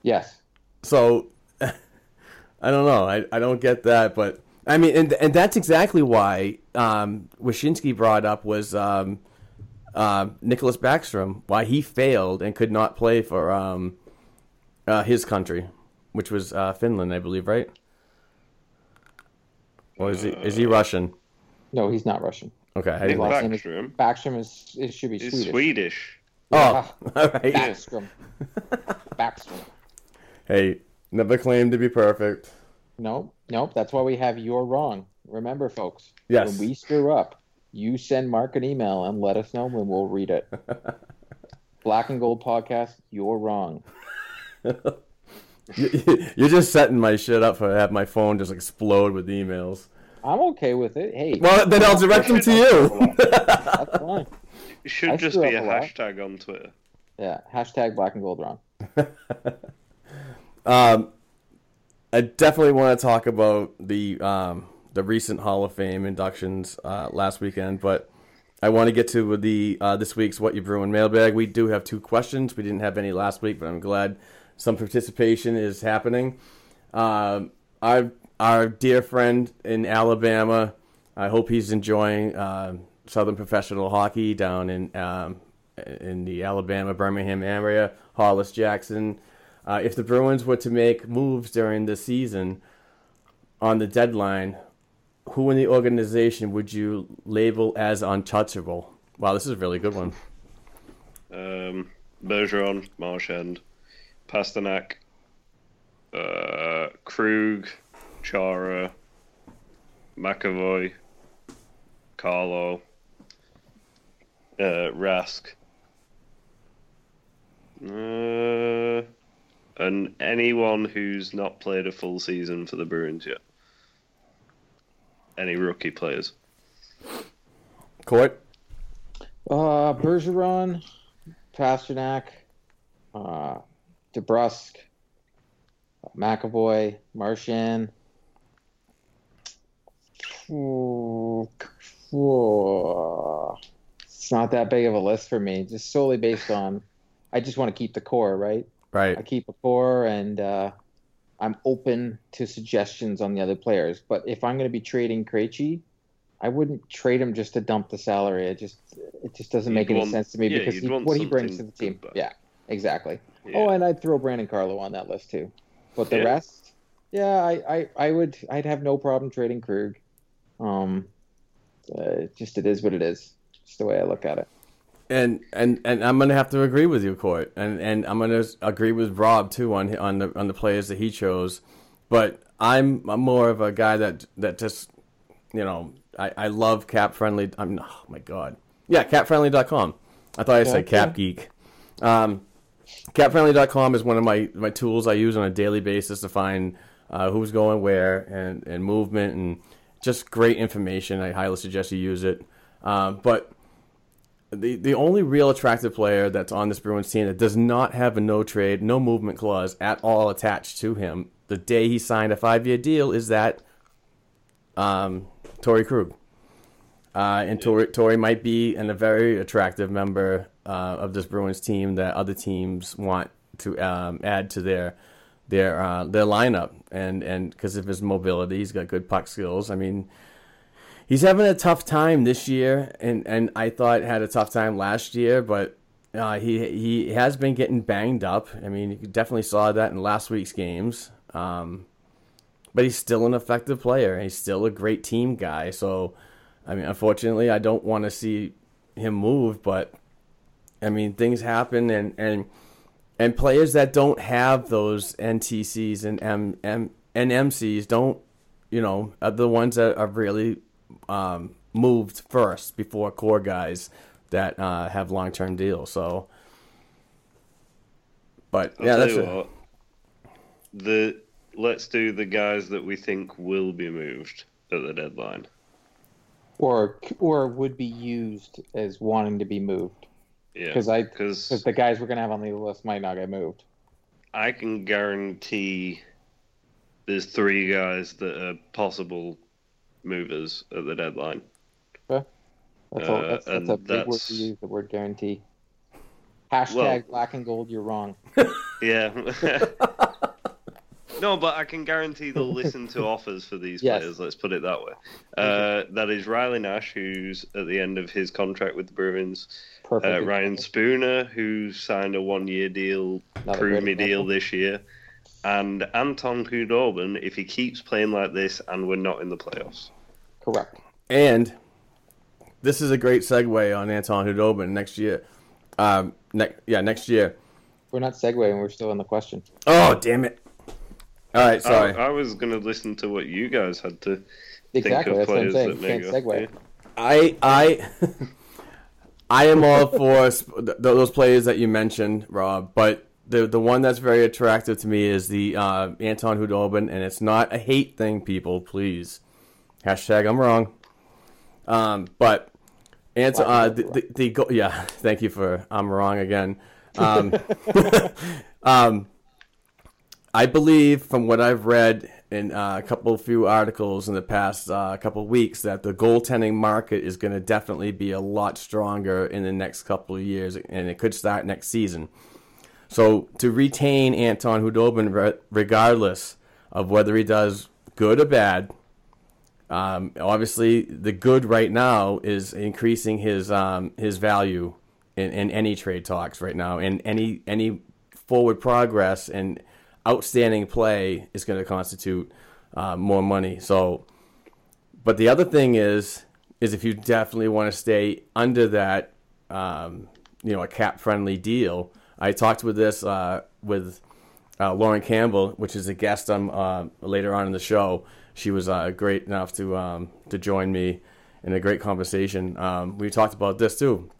Yes. So *laughs* I don't know. I, I don't get that, but I mean, and and that's exactly why um, Wyshynski brought up was um, uh, Nicklas Backstrom, why he failed and could not play for um, uh, his country, which was uh, Finland, I believe, right? Or is he is he Russian? No, he's not Russian. Okay, I His didn't- last name is- Backstrom. Backstrom is it should be He's Swedish. Swedish. oh, *laughs* all right. Backstrom. Backstrom. Hey, never claimed to be perfect. Nope, nope. That's why we have you're wrong. Remember, folks. Yes. When we screw up, you send Mark an email and let us know, and we'll read it. *laughs* Black and Gold podcast. You're wrong. *laughs* You- You're just setting my shit up for have my phone just explode with emails. I'm okay with it. Hey. Well, then I'll direct them to you. *laughs* That's fine. It should I just be a a hashtag on Twitter. Yeah. Hashtag Black and Gold wrong. Um, I definitely want to talk about the um, the recent Hall of Fame inductions uh, last weekend, but I want to get to the uh, this week's What You Brewing mailbag. We do have two questions. We didn't have any last week, but I'm glad some participation is happening. Um, our our dear friend in Alabama, I hope he's enjoying uh, Southern professional hockey down in um, in the Alabama Birmingham area. Hollis Jackson. Uh, if the Bruins were to make moves during the season on the deadline, who in the organization would you label as untouchable? Wow, this is a really good one. Um, Bergeron, Marchand, Pastrnak, uh, Krug, Chara, McAvoy, Carlo, uh, Rask, uh, and anyone who's not played a full season for the Bruins yet. Any rookie players. Court? Uh, Bergeron, Pastrnak, uh, DeBrusk, McAvoy, Marchand. Ooh, ooh. It's not that big of a list for me, just solely based on. I just want to keep the core, right? Right. I keep a core, and uh, I'm open to suggestions on the other players. But if I'm going to be trading Krejci, I wouldn't trade him just to dump the salary. It just it just doesn't make You'd any want- sense to me yeah, because he, what he brings to the team. Yeah, exactly. Yeah. Oh, and I'd throw Brandon Carlo on that list too. But the Yeah. rest, yeah, I, I, I would I'd have no problem trading Krug. Um, uh, just it is what it is. Just the way I look at it. And and and I'm gonna have to agree with you, Court, and and I'm gonna agree with Rob too on on the on the players that he chose. But I'm I'm more of a guy that that just you know I, I love cap friendly. I'm oh my god, yeah, capfriendly.com. I thought I said Okay. cap geek. Um, capfriendly.com is one of my my tools I use on a daily basis to find uh, who's going where, and, and movement, and just great information. I highly suggest you use it. Uh, but the the only real attractive player that's on this Bruins team that does not have a no trade, no movement clause at all attached to him the day he signed a five year deal is that um, Torey Krug. Uh, and Torey, Torey might be an, a very attractive member uh, of this Bruins team that other teams want to um, add to their their uh, their lineup, and and because of his mobility, he's got good puck skills. I mean, he's having a tough time this year, and, and I thought had a tough time last year, but uh, he he has been getting banged up. I mean, you definitely saw that in last week's games. Um, but he's still an effective player. He's still a great team guy. So, I mean, unfortunately, I don't want to see him move, but I mean, things happen, and and and players that don't have those NTCs and M, M and MCs don't, you know, are the ones that are really um, moved first before core guys that uh, have long term deals. So, but I'll yeah, tell that's you what, the let's do the guys that we think will be moved at the deadline. or or would be used as wanting to be moved Yeah, because I because because the guys we're gonna have on the list might not get moved. I can guarantee there's three guys that are possible movers at the deadline. That's, all, Uh, that's, that's a big word to use. The word guarantee. Hashtag Well- black and gold. You're wrong. *laughs* Yeah. *laughs* no, but I can guarantee they'll listen to *laughs* offers for these Yes. players. Let's put it that way. Uh, that is Riley Nash, who's at the end of his contract with the Bruins. Uh, Ryan Spooner, who signed a one-year deal, Not a prove me deal this year, and Anton Khudobin, if he keeps playing like this and we're not in the playoffs. Correct. And this is a great segue on Anton Khudobin next year. Um, ne- yeah, next year. We're not segueing. We're still in the question. Oh, damn it! All right, sorry. I, I was going to listen to what you guys had to Exactly. think of That's what I'm players saying. that You may can't go. segue. Yeah. I I *laughs* I am all for sp- th- those players that you mentioned, Rob. But the the one that's very attractive to me is the uh, Anton Khudobin, and it's not a hate thing, people. Please, hashtag I'm wrong. Um, but Anton, uh, the, the, the go- yeah, *laughs* thank you for I'm wrong again. Um, *laughs* um, I believe from what I've read in uh, a couple of few articles in the past uh, couple of weeks that the goaltending market is going to definitely be a lot stronger in the next couple of years, and it could start next season. So to retain Anton Khudobin, re- regardless of whether he does good or bad, um, obviously the good right now is increasing his um, his value in, in any trade talks right now, and any any forward progress and outstanding play is going to constitute uh, more money. So, but the other thing is, is if you definitely want to stay under that, um, you know, a cap friendly deal. I talked with this uh, with uh, Lauren Campbell, which is a guest on uh, later on in the show. She was uh, great enough to um, to join me in a great conversation. Um, we talked about this too.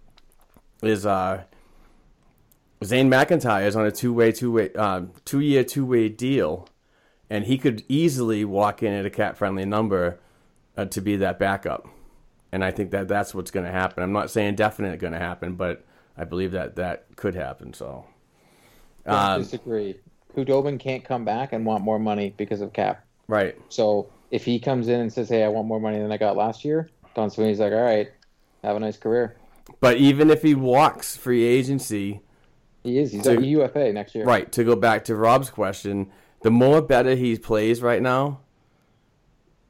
Is uh, Zane McIntyre is on a two way two way um, two year two way deal, and he could easily walk in at a cap friendly number uh, to be that backup. And I think that that's what's going to happen. I'm not saying definite going to happen, but I believe that that could happen. So, um, disagree. Khudobin can't come back and want more money because of cap. Right. So if he comes in and says, "Hey, I want more money than I got last year," Don Sweeney's like, "All right, have a nice career." But even if he walks free agency, He is. He's a UFA next year. right, to go back to Rob's question, the more better he plays right now,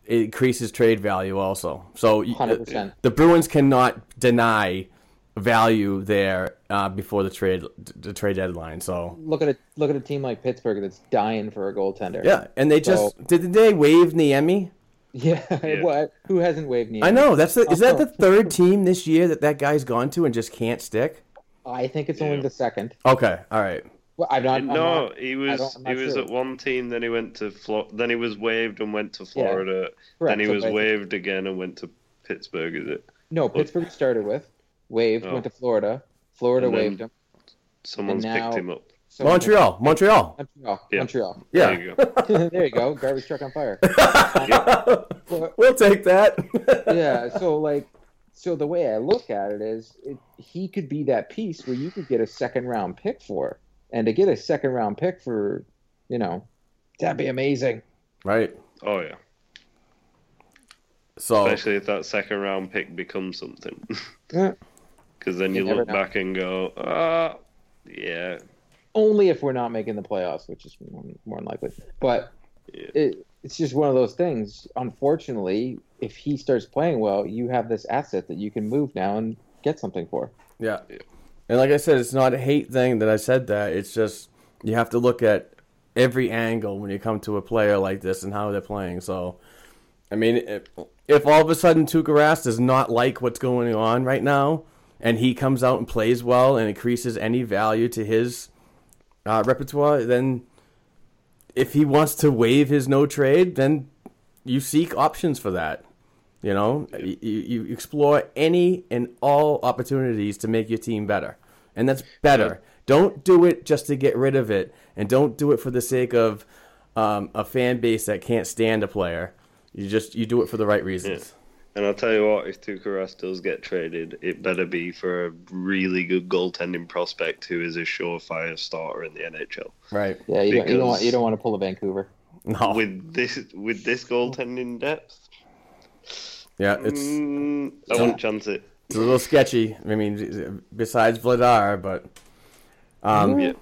it increases trade value also. So 100%. Uh, the Bruins cannot deny value there uh, before the trade the trade deadline. So Look at a look at a team like Pittsburgh that's dying for a goaltender. yeah, and they just did they waive Niemi? Yeah. *laughs* what? Who hasn't waived knee? I know that's the, is that the *laughs* third team this year that that guy's gone to and just can't stick? I think it's only the second. Okay, all right. Well, I'm not. I'm no, not- he was he was sure. at one team, then he went to Flo- then he was waived and went to Florida. Correct, Then he so was I think- waived again and went to Pittsburgh. Is it? No, Pittsburgh started with waived, Oh. went to Florida. Florida And then- waived him. Someone's now- picked him up. So Montreal, Montreal. Montreal. Yeah. Montreal. Yeah. There you go. *laughs* *laughs* there you go. Garbage truck on fire. *laughs* We'll take that. yeah. So like, so the way I look at it is, it, he could be that piece where you could get a second round pick for, and to get a second round pick for, you know, that'd be amazing. right. Oh yeah. So Especially if that second round pick becomes something. Yeah. Because then You you, look know. back and go, ah, yeah, Only if we're not making the playoffs, which is more, more unlikely. But Yeah. it, it's just one of those things. Unfortunately, if he starts playing well, you have this asset that you can move now and get something for. Yeah. And like I said, it's not a hate thing that I said that. It's just you have to look at every angle when you come to a player like this and how they're playing. So, I mean, if, if all of a sudden Tuukka Rask does not like what's going on right now, and he comes out and plays well and increases any value to his uh, repertoire, then if he wants to waive his no trade, then you seek options for that. You know, you, you explore any and all opportunities to make your team better, and that's better. Don't do it just to get rid of it, and don't do it for the sake of um, a fan base that can't stand a player. You just you do it for the right reasons. And I'll tell you what, if Tuukka Rask does get traded, it better be for a really good goaltending prospect who is a surefire starter in the NHL. Right? Yeah, you, don't, you don't want you don't want to pull a Vancouver. No. With this with this goaltending depth, yeah, it's mm, I wouldn't chance it. it's a little sketchy. I mean, besides Vladar, but um, Yeah.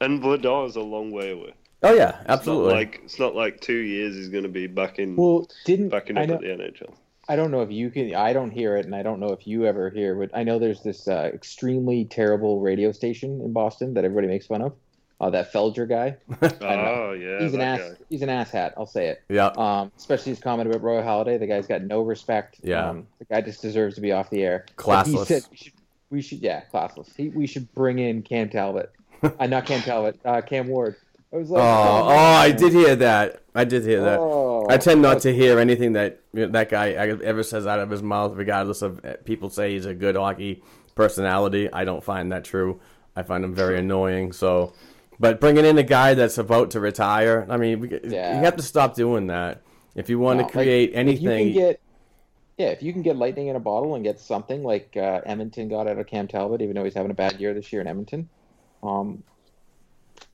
And Vladar is a long way away. oh yeah, It's absolutely. not like it's not like two years he's going to be back in Well, didn't backing I up know? at the NHL. I don't know if you can. I don't hear it, and I don't know if you ever hear. But I know there's this uh, extremely terrible radio station in Boston that everybody makes fun of. Uh, that Felger guy. *laughs* Oh yeah, he's an ass. guy. He's an asshat. I'll say it. yeah, Um, especially his comment about Roy Halladay. The guy's got no respect. Yeah. Um, the guy just deserves to be off the air. Classless. said we should, we should yeah, classless. He, we should bring in Cam Talbot. uh, not Cam Talbot. Uh, Cam Ward. I was *laughs* Oh, like, oh, I did hear that. I did hear that. Oh. I tend not to hear anything that you know, that guy ever says out of his mouth, regardless of uh, people say he's a good hockey personality. I don't find that true. I find him very annoying. So, but bringing in a guy that's about to retire, I mean, we, Yeah. you have to stop doing that. If you want No, to create if anything, you can get, yeah, if you can get lightning in a bottle and get something like uh, Edmonton got out of Cam Talbot, even though he's having a bad year this year in Edmonton, um,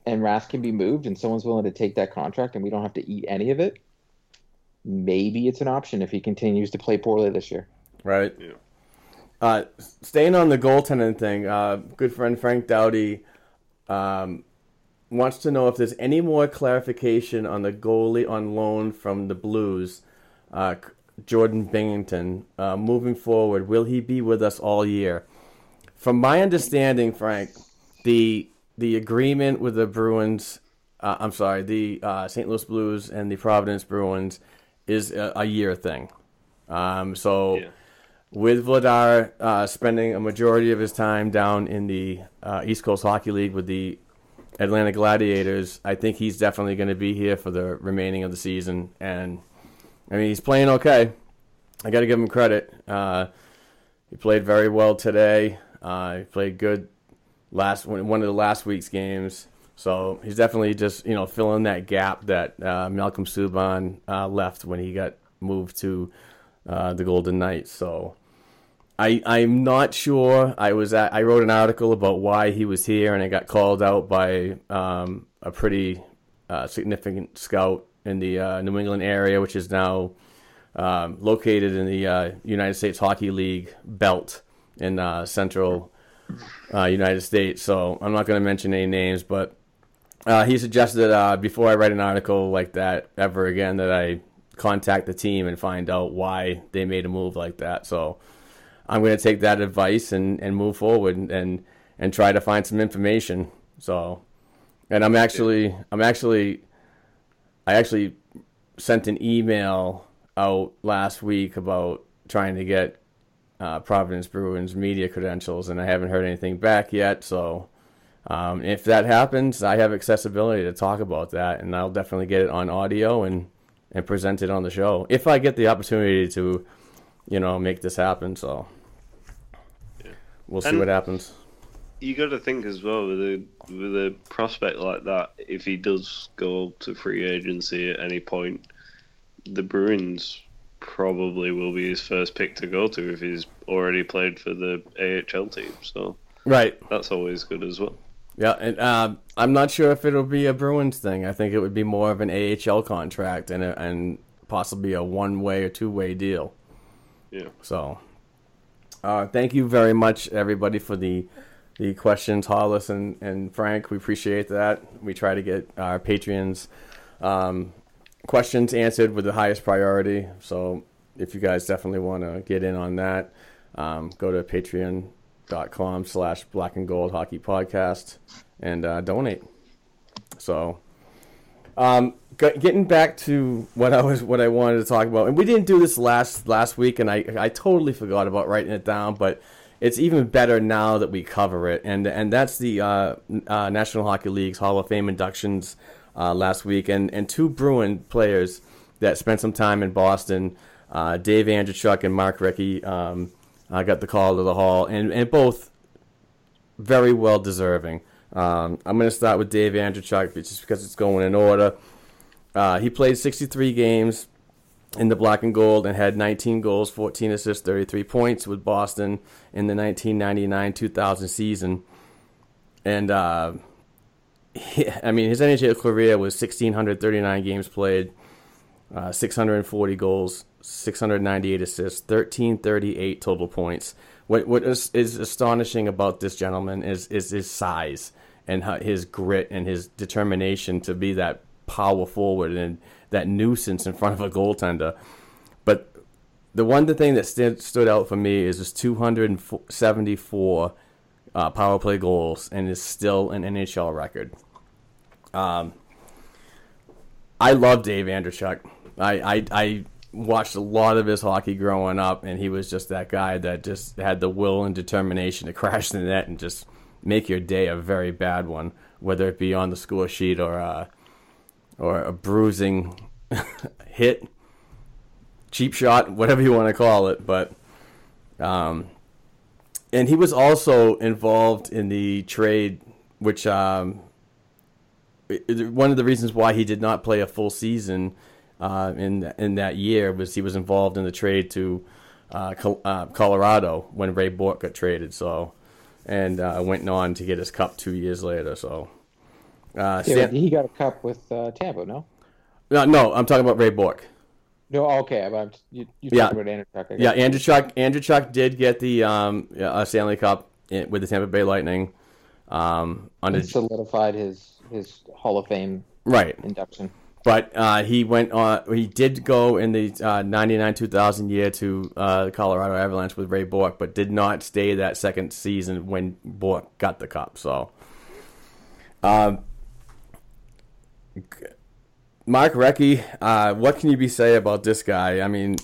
and Rask can be moved, and someone's willing to take that contract, and we don't have to eat any of it. Maybe it's an option if he continues to play poorly this year. right? Yeah. Uh, staying on the goaltending thing, uh, good friend Frank Dowdy um, wants to know if there's any more clarification on the goalie on loan from the Blues, uh, Jordan Binnington. Uh, moving forward, will he be with us all year? From my understanding, Frank, the the agreement with the Bruins, uh, I'm sorry, the uh, St. Louis Blues and the Providence Bruins is a, a year thing. Um, so Yeah. with Vladar uh, spending a majority of his time down in the uh, East Coast Hockey League with the Atlanta Gladiators, I think he's definitely going to be here for the remaining of the season. And I mean, he's playing okay. I got to give him credit. Uh, he played very well today. Uh, he played good last one one of the last week's games. So he's definitely just you know filling that gap that uh, Malcolm Subban uh, left when he got moved to uh, the Golden Knights. So I I'm not sure. I was at, I wrote an article about why he was here, and I got called out by um, a pretty uh, significant scout in the uh, New England area, which is now um, located in the uh, United States Hockey League belt in Central United States. So I'm not going to mention any names, but uh, he suggested uh, before I write an article like that ever again that I contact the team and find out why they made a move like that. So I'm going to take that advice and, and move forward and, and try to find some information. So, and I'm actually I'm actually I actually sent an email out last week about trying to get uh, Providence Bruins media credentials, and I haven't heard anything back yet. So, um, if that happens, I have accessibility to talk about that, and I'll definitely get it on audio and and present it on the show if I get the opportunity to, you know, make this happen. So, we'll see And- what happens. you got to think as well with a with a prospect like that. If he does go to free agency at any point, the Bruins probably will be his first pick to go to if he's already played for the AHL team. So Right. that's always good as well. Yeah, and um, I'm not sure if it'll be a Bruins thing. I think it would be more of an AHL contract and a, and possibly a one way or two way deal. Yeah. So, uh, thank you very much, everybody, for the the questions, Hollis and, and Frank. We appreciate that. We try to get our Patreons um, questions answered with the highest priority. So, if you guys definitely want to get in on that, um, go to patreon.com slash black and gold hockey podcast and uh, donate. So, um, getting back to what I was, what I wanted to talk about, and we didn't do this last last week, and I I totally forgot about writing it down, but it's even better now that we cover it, and and that's the uh, uh, National Hockey League's Hall of Fame inductions uh, last week, and and two Bruin players that spent some time in Boston, uh, Dave Andreychuk and Mark Recchi, um, uh, got the call to the Hall, and and both very well deserving. Um, I'm going to start with Dave Andreychuk just because it's going in order. Uh, he played 63 games in the black and gold and had 19 goals, 14 assists, 33 points with Boston in the 1999-2000 season. And uh, he- I mean, his NHL career was 1,639 games played, uh, 640 goals, 698 assists, 1338 total points. What what is, is astonishing about this gentleman is is his size and his grit and his determination to be that power forward and that nuisance in front of a goaltender. But the one the thing that st- stood out for me is his 274 uh, power play goals and is still an NHL record. Um, I love Dave Andreychuk. I, I I watched a lot of his hockey growing up, and he was just that guy that just had the will and determination to *laughs* crash the net and just make your day a very bad one, whether it be on the score sheet or uh, or a bruising *laughs* hit, cheap shot, whatever you want to call it. But um, and he was also involved in the trade, which um, one of the reasons why he did not play a full season uh, in in that year was he was involved in the trade to uh, Col- uh, Colorado when Ray Bourque got traded. So and uh, went on to get his cup two years later. So uh, Yeah, Stan- he got a cup with uh, Tampa, no? no, no, I'm talking about Ray Bourque. No, okay. I'm, I'm- you you Yeah. about Andreychuk? Yeah. Andrew Chuck. Andreychuk did get the um, uh, Stanley Cup in, with the Tampa Bay Lightning. Um, under He solidified his his Hall of Fame right, induction. But uh, he went on. He did go in the uh, '99 2000 year to uh, the Colorado Avalanche with Ray Bourque, but did not stay that second season when Bourque got the cup. So, um, Mark Recchi, uh, what can you be say about this guy? I mean,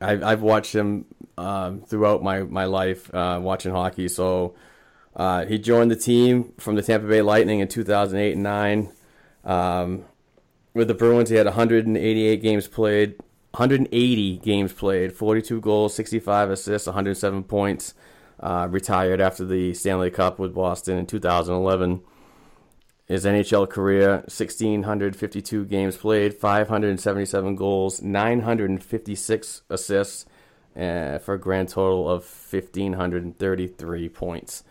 I've, I've watched him um, throughout my my life uh, watching hockey. So uh, he joined the team from the Tampa Bay Lightning in 2008 and nine. Um, with the Bruins, he had 188 games played, 180 games played, 42 goals, 65 assists, 107 points. Uh, retired after the Stanley Cup with Boston in 2011. His NHL career 1,652 games played, 577 goals, 956 assists, uh, for a grand total of 1,533 points.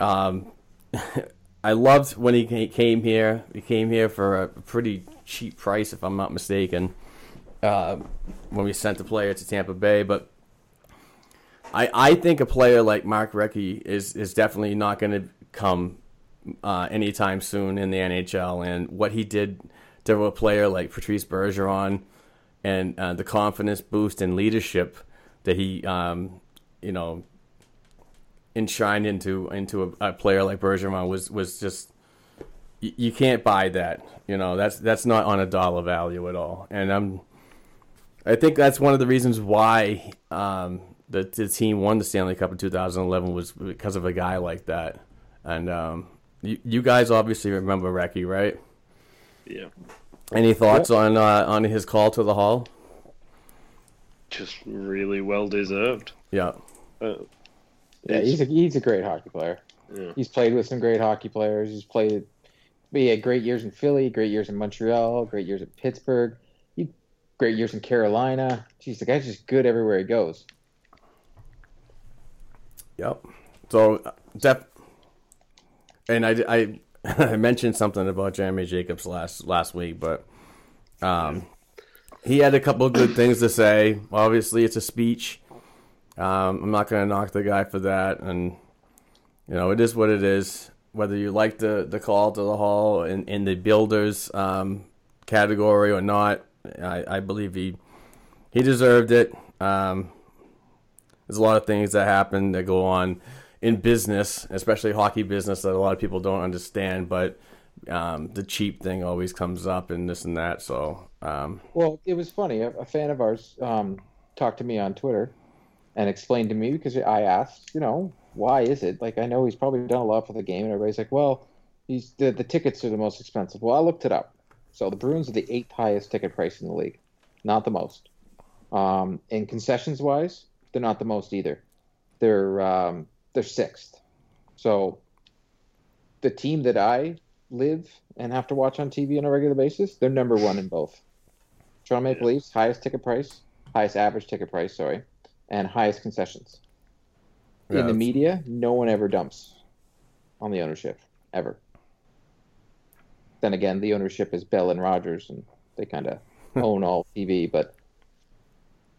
Um, *laughs* I loved when he came here. He came here for a pretty cheap price, if I'm not mistaken, uh, when we sent the player to Tampa Bay. But I, I think a player like Mark Recchi is, is definitely not going to come uh, anytime soon in the NHL. And what he did to a player like Patrice Bergeron and uh, the confidence boost and leadership that he, um, you know, enshrined into into a, a player like Bergeron was was just you, you can't buy that. You know, that's that's not on a dollar value at all. And I'm I think that's one of the reasons why um, the, the team won the Stanley Cup in 2011 was because of a guy like that. And um, you, you guys obviously remember Recchi, right? Yeah. Any thoughts on uh, on his call to the Hall? Just really well deserved. Yeah. Uh, Yeah, he's a he's a great hockey player. Yeah. He's played with some great hockey players. He's played. He had great years in Philly, great years in Montreal, great years at Pittsburgh, he, great years in Carolina. Jeez, the guy's just good everywhere he goes. Yep. So, uh, def- and I, I, *laughs* I mentioned something about Jeremy Jacobs last last week, but um, he had a couple of good things to say. Obviously, it's a speech. Um, I'm not going to knock the guy for that, and you know it is what it is. Whether you like the, the call to the hall in, in the builders um, category or not, I, I believe he he deserved it. Um, there's a lot of things that happen that go on in business, especially hockey business, that a lot of people don't understand. But um, the cheap thing always comes up, and this and that. So, um, Well, it was funny. A, a fan of ours um, talked to me on Twitter and explained to me because I asked, you know, why is it? Like, I know he's probably done a lot for the game, and everybody's like, well, he's the, the tickets are the most expensive. Well, I looked it up. So the Bruins are the eighth highest ticket price in the league, not the most. Um, and concessions wise, they're not the most either. They're um, they're sixth. So the team that I live and have to watch on TV on a regular basis, they're number one in both. Toronto Maple Leafs, highest ticket price, highest average ticket price, sorry, and highest concessions. Yeah, in the media, no one ever dumps on the ownership, ever. Then again, the ownership is Bell and Rogers, and they kind of *laughs* own all TV, but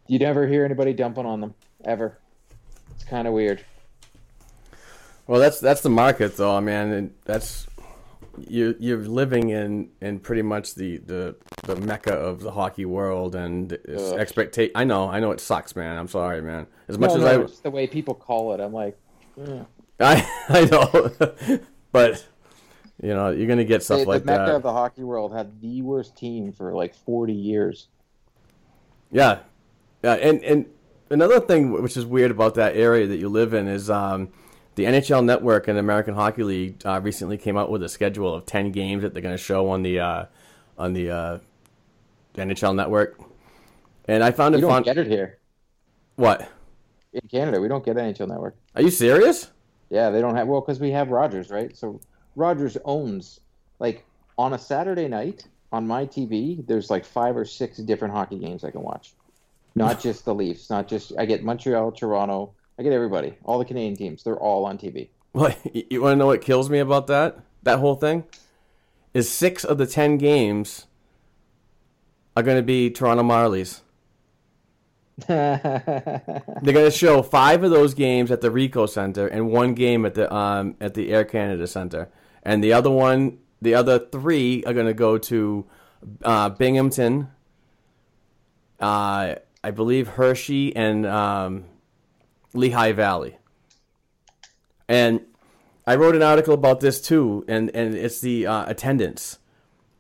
you never hear anybody dumping on them, ever. It's kind of weird. Well, that's that's the market, though, man. And that's you you're living in in pretty much the the, the mecca of the hockey world, and it's Ugh. expectation. I know, I know, it sucks, man. I'm sorry, man. As much no, as no, I, it's the way people call it. I'm like, eh. I *laughs* I know, *laughs* but you know, you're gonna get stuff the, like the mecca that. of the hockey world had the worst team for like 40 years. Yeah, yeah, and and another thing which is weird about that area that you live in is um, the NHL Network and the American Hockey League uh, recently came out with a schedule of ten games that they're going to show on the uh, on the uh, NHL Network, and I found We it don't fun. get it here What? in Canada. We don't get NHL Network. Are you serious? Yeah, they don't have well because we have Rogers, right? So Rogers owns like on a Saturday night on my TV. There's like five or six different hockey games I can watch. Not *laughs* just the Leafs, not just I get Montreal, Toronto. I get everybody, all the Canadian teams. They're all on TV. Well, you want to know what kills me about that? That whole thing is six of the ten games are going to be Toronto Marlies. *laughs* They're going to show five of those games at the Ricoh Center and one game at the um, at the Air Canada Center, and the other one, the other three are going to go to uh, Binghamton, uh, I believe Hershey and um, Lehigh Valley. And I wrote an article about this too, and and it's the uh, attendance.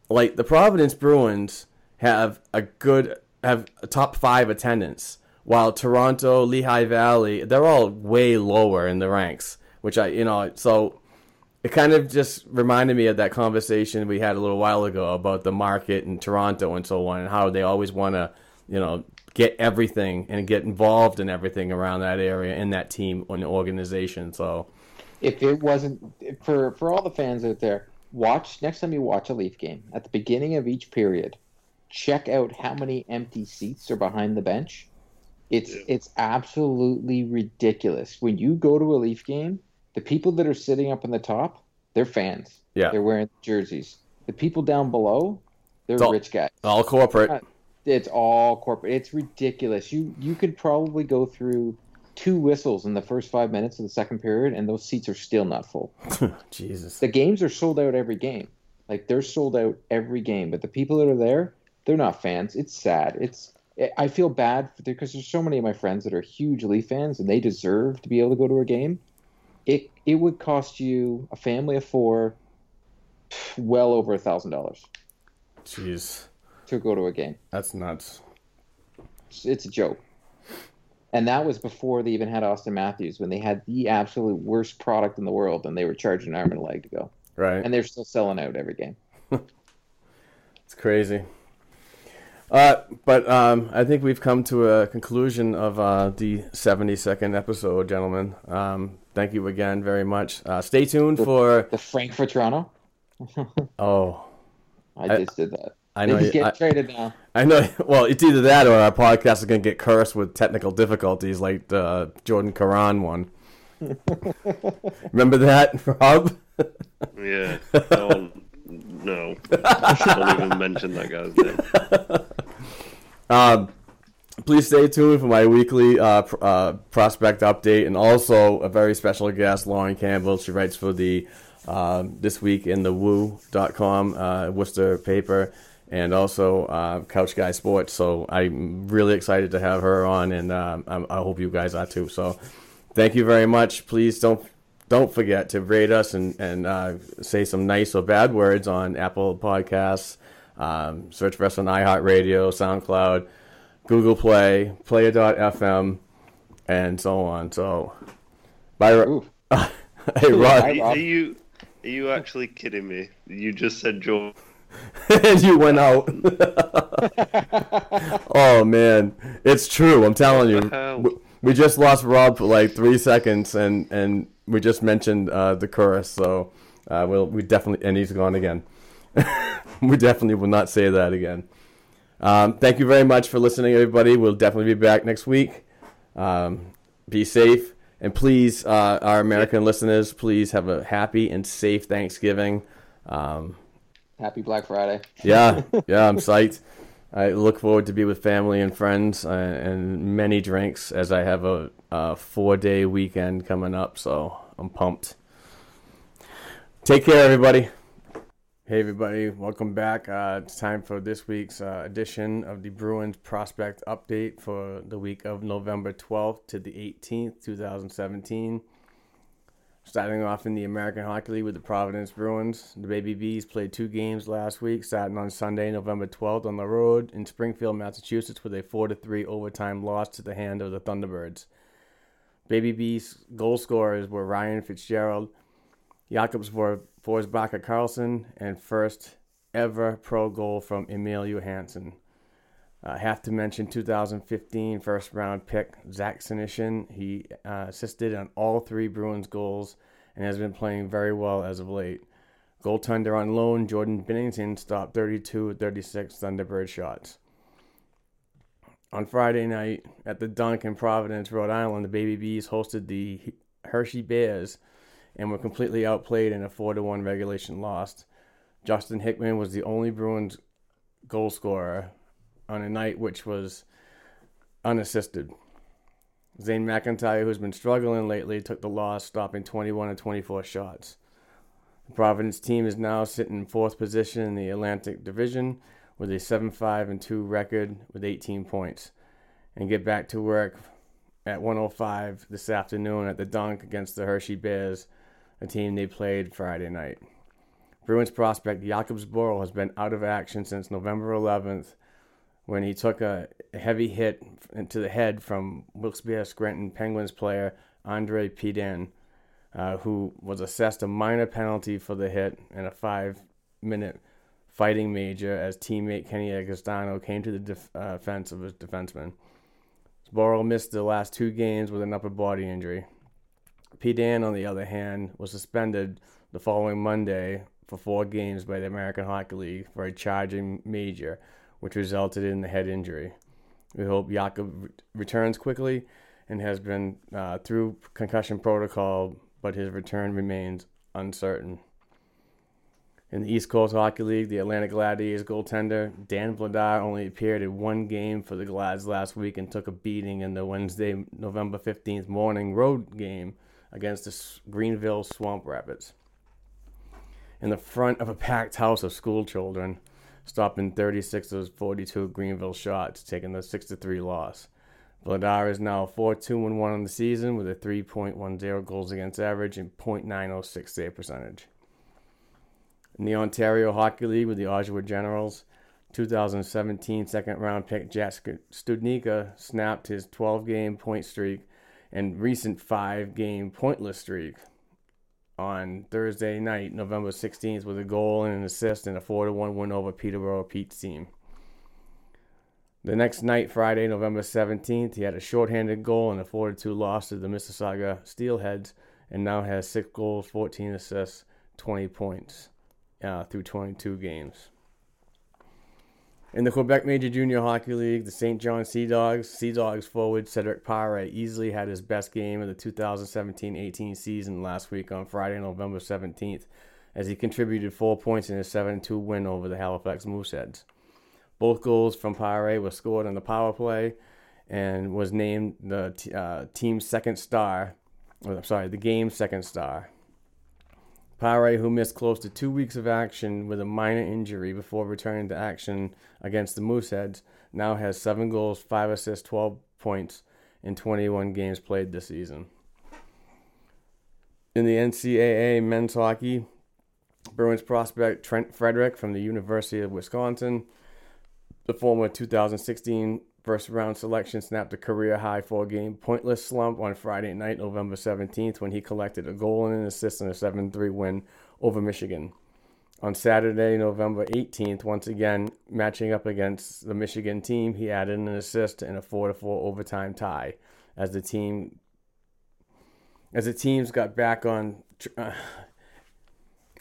Like the Providence Bruins have a good have a top five attendance, while Toronto, Lehigh Valley, they're all way lower in the ranks. Which I you know so it kind of just reminded me of that conversation we had a little while ago about the market in Toronto and so on, and how they always want to, you know, get everything and get involved in everything around that area in that team and organization. So, if it wasn't for for all the fans out there, watch next time you watch a Leaf game at the beginning of each period, check out how many empty seats are behind the bench. It's it's absolutely ridiculous. When you go to a Leaf game, the people that are sitting up in the top, they're fans. Yeah. They're wearing jerseys. The people down below, they're all- rich guys. all corporate. Uh, It's all corporate. It's ridiculous. You you could probably go through two whistles in the first five minutes of the second period, and those seats are still not full. *laughs* Jesus. The games are sold out every game. Like they're sold out every game, but the people that are there, they're not fans. It's sad. It's I feel bad because there's so many of my friends that are huge Leaf fans, and they deserve to be able to go to a game. It it would cost you a family of four, well over a thousand dollars Jeez. To go to a game. That's nuts. It's, it's a joke. And that was before they even had Auston Matthews, when they had the absolute worst product in the world, and they were charging an arm and a leg to go. Right. And they're still selling out every game. *laughs* It's crazy. Uh, but um, I think we've come to a conclusion of uh, the 72nd episode, gentlemen. Um, thank you again very much. Uh, stay tuned for the Frankfurt Toronto. *laughs* oh, I, I just did that. I know. He's getting I, traded now. I know. *laughs* Well, it's either that or our podcast is going to get cursed with technical difficulties, like the Jordan Caron one. *laughs* Remember that, *laughs* Rob? yeah. Oh, no. I don't even mention that guy's name. Um, please stay tuned for my weekly uh, pr- uh, prospect update and also a very special guest, Lauren Campbell. She writes for the uh, This Week in the Woo.com uh, Worcester paper and also uh, Couch Guy Sports. So I'm really excited to have her on, and um, I hope you guys are too. So thank you very much. Please don't don't forget to rate us and and uh, say some nice or bad words on Apple Podcasts. Um, search for us on iHeartRadio, SoundCloud, Google Play, Player.fm, and so on. So, bye. *laughs* hey, Rod. Are, are you are you actually kidding me? You just said Joe. And *laughs* you went out. *laughs* oh man, it's true. I'm telling you. We just lost Rob for like three seconds, and and we just mentioned uh, the chorus. So, uh, we'll we definitely and he's gone again. *laughs* we definitely will not say that again. Um, thank you very much for listening, everybody. We'll definitely be back next week. Um, be safe. And please, uh, our American listeners, please have a happy and safe Thanksgiving. Um, happy Black Friday. yeah, *laughs* yeah, I'm psyched. I look forward to be with family and friends uh, and many drinks as I have a, a four day weekend coming up. So I'm pumped. Take care, everybody. Hey, everybody, welcome back. Uh, it's time for this week's uh, edition of the Bruins Prospect Update for the week of November 12th to the 18th, 2017. Starting off in the American Hockey League with the Providence Bruins. The Baby Bees played two games last week, starting on Sunday, November 12th on the road in Springfield, Massachusetts, with a 4 3 overtime loss to the hand of the Thunderbirds. Baby Bees goal scorers were Ryan Fitzgerald, Jakobs Forsbacka Karlsson, and first ever pro goal from Emil Johansson. I uh, have to mention 2015 first round pick Zach Senyshyn. He uh, assisted on all three Bruins goals and has been playing very well as of late. Goaltender on loan Jordan Binnington stopped 32 36 Thunderbird shots. On Friday night at the Dunk in Providence, Rhode Island, the Baby Bees hosted the Hershey Bears and were completely outplayed in a 4 1 regulation loss. Justin Hickman was the only Bruins goal scorer on a night which was unassisted. Zane McIntyre, who's been struggling lately, took the loss, stopping 21 of 24 shots. The Providence team is now sitting in fourth position in the Atlantic Division with a 7 5 and 2 record with 18 points. And get back to work at 105 this afternoon at the Dunk against the Hershey Bears, a team they played Friday night. Bruins prospect Jakub Zboril has been out of action since November 11th when he took a heavy hit to the head from Wilkes-Barre Scranton Penguins player Andre Pedin, uh, who was assessed a minor penalty for the hit and a five-minute fighting major as teammate Kenny Agostino came to the def- uh, defense of his defenseman. Zboril missed the last two games with an upper body injury. Pedin, on the other hand, was suspended the following Monday for four games by the American Hockey League for a charging major – which resulted in the head injury. We hope Jakub returns quickly and has been uh, through concussion protocol, but his return remains uncertain. In the East Coast Hockey League, the Atlanta Gladiators goaltender Dan Vladar only appeared in one game for the Glads last week and took a beating in the Wednesday, November 15th morning road game against the Greenville Swamp Rabbits. In the front of a packed house of school children, stopping 36 of 42 Greenville shots, taking the 6 3 loss. Vladar is now 4 2 1 on the season with a 3.10 goals against average and .906 save percentage. In the Ontario Hockey League with the Oshawa Generals, 2017 second round pick Jack Studnicka snapped his 12 game point streak and recent 5 game pointless streak on Thursday night, November 16th, with a goal and an assist in a 4 1 win over Peterborough Pete's team. The next night, Friday, November 17th, he had a shorthanded goal and a 4 2 loss to the Mississauga Steelheads and now has six goals, 14 assists, 20 points uh, through 22 games. In the Quebec Major Junior Hockey League, the St. John Sea Dogs, Sea Dogs forward Cedric Pare easily had his best game of the 2017-18 season last week on Friday, November 17th, as he contributed four points in a 7-2 win over the Halifax Mooseheads. Both goals from Pare were scored on the power play and was named the uh, team's second star, or, I'm sorry, the game's second star. Pare, who missed close to two weeks of action with a minor injury before returning to action against the Mooseheads, now has seven goals, five assists, 12 points in 21 games played this season. In the NCAA men's hockey, Bruins prospect Trent Frederic from the University of Wisconsin, the former 2016 First round selection snapped a career high four game pointless slump on Friday night, November 17th, when he collected a goal and an assist in a 7 3 win over Michigan. On Saturday, November 18th, once again matching up against the Michigan team, he added an assist in a 4 4 overtime tie as the team as the teams got back on uh,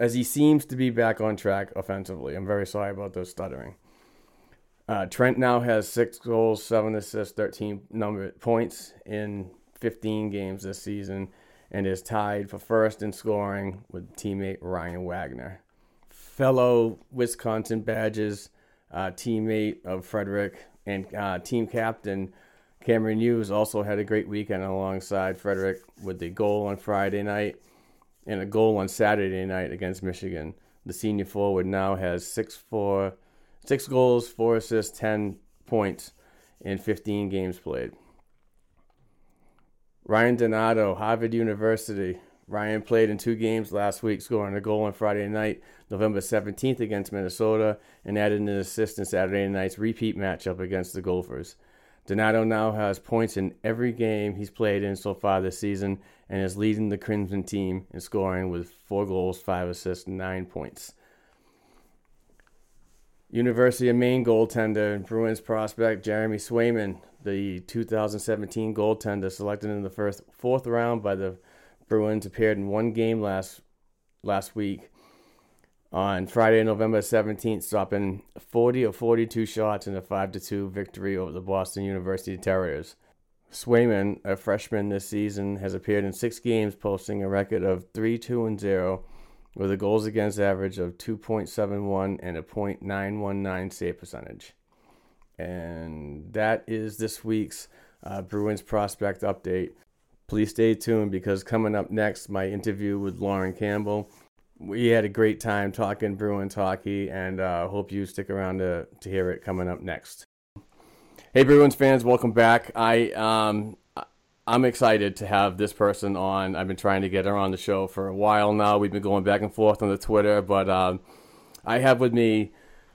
as he seems to be back on track offensively. I'm very sorry about those stuttering. Uh, Trent now has six goals, seven assists, 13 number points in 15 games this season, and is tied for first in scoring with teammate Ryan Wagner. Fellow Wisconsin Badgers uh, teammate of Frederic and uh, team captain Cameron Hughes also had a great weekend alongside Frederic with the goal on Friday night and a goal on Saturday night against Michigan. The senior forward now has six four Six goals, four assists, 10 points in 15 games played. Ryan Donato, Harvard University. Ryan played in two games last week, scoring a goal on Friday night, November 17th against Minnesota, and added an assist in Saturday night's repeat matchup against the Gophers. Donato now has points in every game he's played in so far this season and is leading the Crimson team in scoring with four goals, five assists, nine points. University of Maine goaltender and Bruins prospect Jeremy Swayman, the 2017 goaltender selected in the first fourth round by the Bruins, appeared in one game last last week. On Friday, November 17th, stopping 40 of 42 shots in a 5 2 victory over the Boston University Terriers. Swayman, a freshman this season, has appeared in six games, posting a record of 3 2 and 0 with a goals against average of 2.71 and a .919 save percentage. And that is this week's uh, Bruins prospect update. Please stay tuned because coming up next, my interview with Lauren Campbell. We had a great time talking Bruins hockey, and uh, hope you stick around to, to hear it coming up next. Hey, Bruins fans, welcome back. I um, I'm excited to have this person on. I've been trying to get her on the show for a while now. We've been going back and forth on the Twitter, but um, I have with me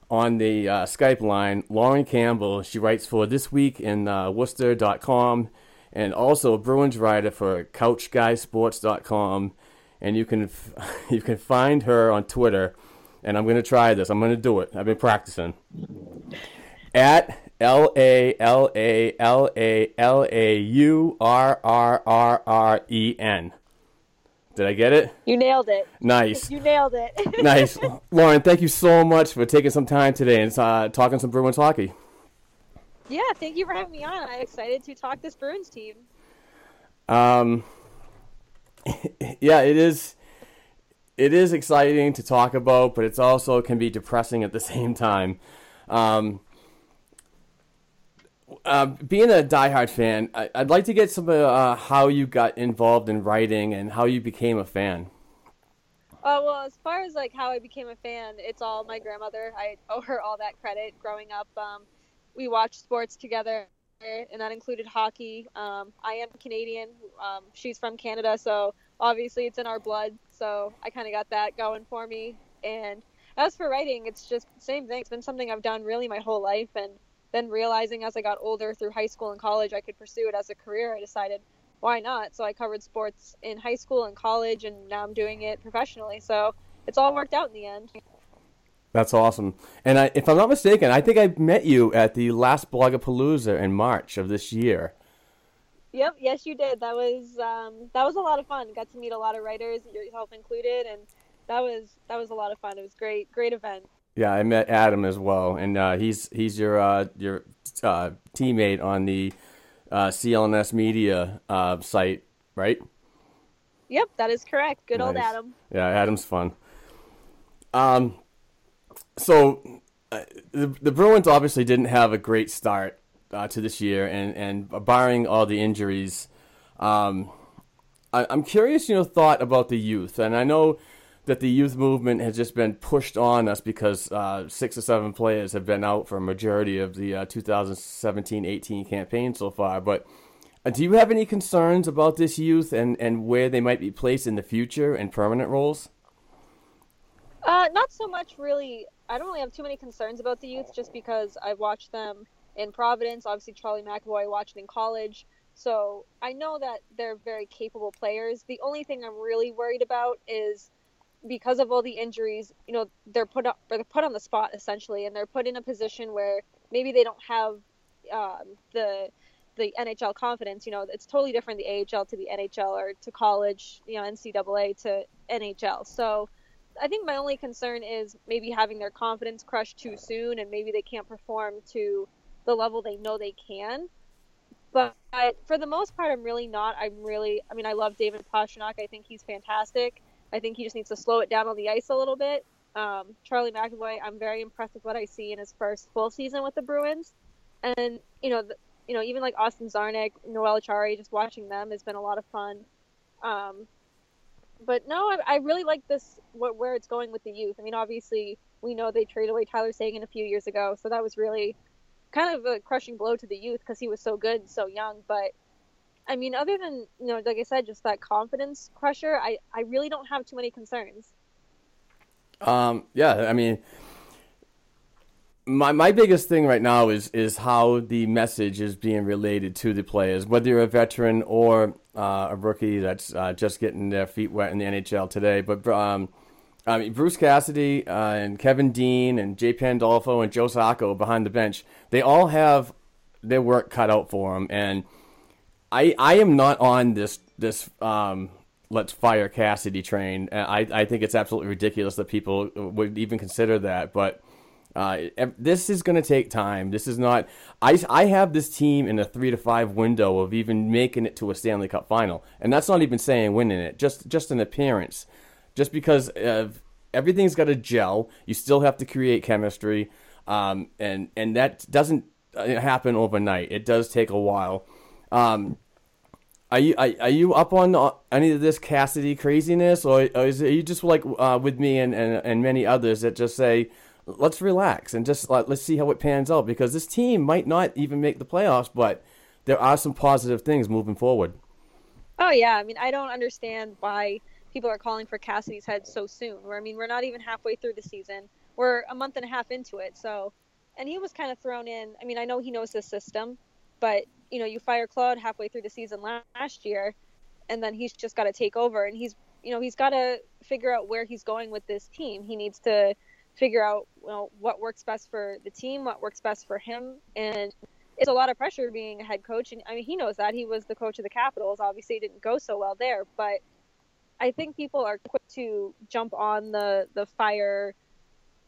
on the uh, Skype line Lauren Campbell. She writes for This Week in uh, Worcester.com and also a Bruins writer for CouchGuySports.com. And you can *laughs* you can find her on Twitter. And I'm going to try this. I'm going to do it. I've been practicing. At L A L A L A L A U R R R R E N. Did I get it? You nailed it. Nice. You nailed it. *laughs* nice. *laughs* Lauren, thank you so much for taking some time today and uh, talking some Bruins hockey. Yeah, thank you for having me on. I'm excited to talk this Bruins team. Um, *laughs* yeah, it is. It is exciting to talk about, but it's also can be depressing at the same time. Um, uh, being a diehard fan, I, would like to get some uh, how you got involved in writing and how you became a fan. Uh, well, as far as like how I became a fan, it's all my grandmother. I owe her all that credit. Growing up, um, we watched sports together, and that included hockey. Um, I am Canadian. Um, she's from Canada, so obviously it's in our blood. So I kind of got that going for me. And as for writing, it's just same thing. It's been something I've done really my whole life, and then realizing as I got older through high school and college I could pursue it as a career, I decided why not? So I covered sports in high school and college, and now I'm doing it professionally. So it's all worked out in the end. That's awesome. And I, if I'm not mistaken, I think I met you at the last Blogapalooza in March of this year. Yep, yes, you did. That was um, that was a lot of fun. Got to meet a lot of writers, yourself included, and that was that was a lot of fun. It was great, great event. Yeah, I met Adam as well, and uh, he's he's your uh, your uh, teammate on the uh, CLNS Media uh, site, right? Yep, that is correct. Good old Adam. Yeah, Adam's fun. Um, so uh, the the Bruins obviously didn't have a great start uh, to this year, and and barring all the injuries, um, I, I'm curious, you know, thought about the youth, and I know that the youth movement has just been pushed on us because uh, six or seven players have been out for a majority of the uh, 2017-18 campaign so far, but. Uh, do you have any concerns about this youth and, and where they might be placed in the future in permanent roles? Uh, not so much really. I don't really have too many concerns about the youth, just because I've watched them in Providence. Obviously, Charlie McAvoy watched in college, so I know that they're very capable players. The only thing I'm really worried about is because of all the injuries. You know, they're put up, they're put on the spot essentially, and they're put in a position where maybe they don't have um, the the NHL confidence. You know, it's totally different the AHL to the NHL or to college. You know, NCAA to NHL. So. I think my only concern is maybe having their confidence crushed too soon and maybe they can't perform to the level they know they can. But for the most part, I'm really not. I'm really, I mean, I love David Pastrnak. I think he's fantastic. I think he just needs to slow it down on the ice a little bit. Um, Charlie McAvoy, I'm very impressed with what I see in his first full season with the Bruins. And, you know, the, you know, even like Austin Czarnik, Noel Acciari, just watching them has been a lot of fun. Um, but no, I, I really like this what, where it's going with the youth. I mean, obviously, we know they traded away Tyler Seguin a few years ago, so that was really kind of a crushing blow to the youth because he was so good, so young. But I mean, other than you know, like I said, just that confidence crusher, I I really don't have too many concerns. Um, yeah, I mean, my my biggest thing right now is is how the message is being related to the players, whether you're a veteran or uh, a rookie that's uh, just getting their feet wet in the NHL today. But um, I mean, Bruce Cassidy uh, and Kevin Dean and Jay Pandolfo and Joe Sacco behind the bench, they all have their work cut out for them, and I I am not on this this um, let's fire Cassidy train. I I think it's absolutely ridiculous that people would even consider that, but. Uh, this is going to take time. This is not. I, I have this team in a three to five window of even making it to a Stanley Cup final, and that's not even saying winning it. Just just an appearance. Just because of everything's got to gel, you still have to create chemistry, um, and and that doesn't uh, happen overnight. It does take a while. Um, are you are, are you up on uh, any of this Cassidy craziness, or, or is are you just like uh, with me and, and and many others that just say, let's relax and just like, let's see how it pans out because this team might not even make the playoffs, but there are some positive things moving forward. Oh yeah, I mean, I don't understand why people are calling for Cassidy's head so soon. Where I mean, we're not even halfway through the season. We're a month and a half into it. So, and he was kind of thrown in. I mean, I know he knows the system, but you know, you fire Claude halfway through the season last year, and then he's just got to take over, and he's you know he's got to figure out where he's going with this team. He needs to figure out you know, what works best for the team, what works best for him, and it's a lot of pressure being a head coach. And I mean, he knows that he was the coach of the Capitals. Obviously, it didn't go so well there, but I think people are quick to jump on the the fire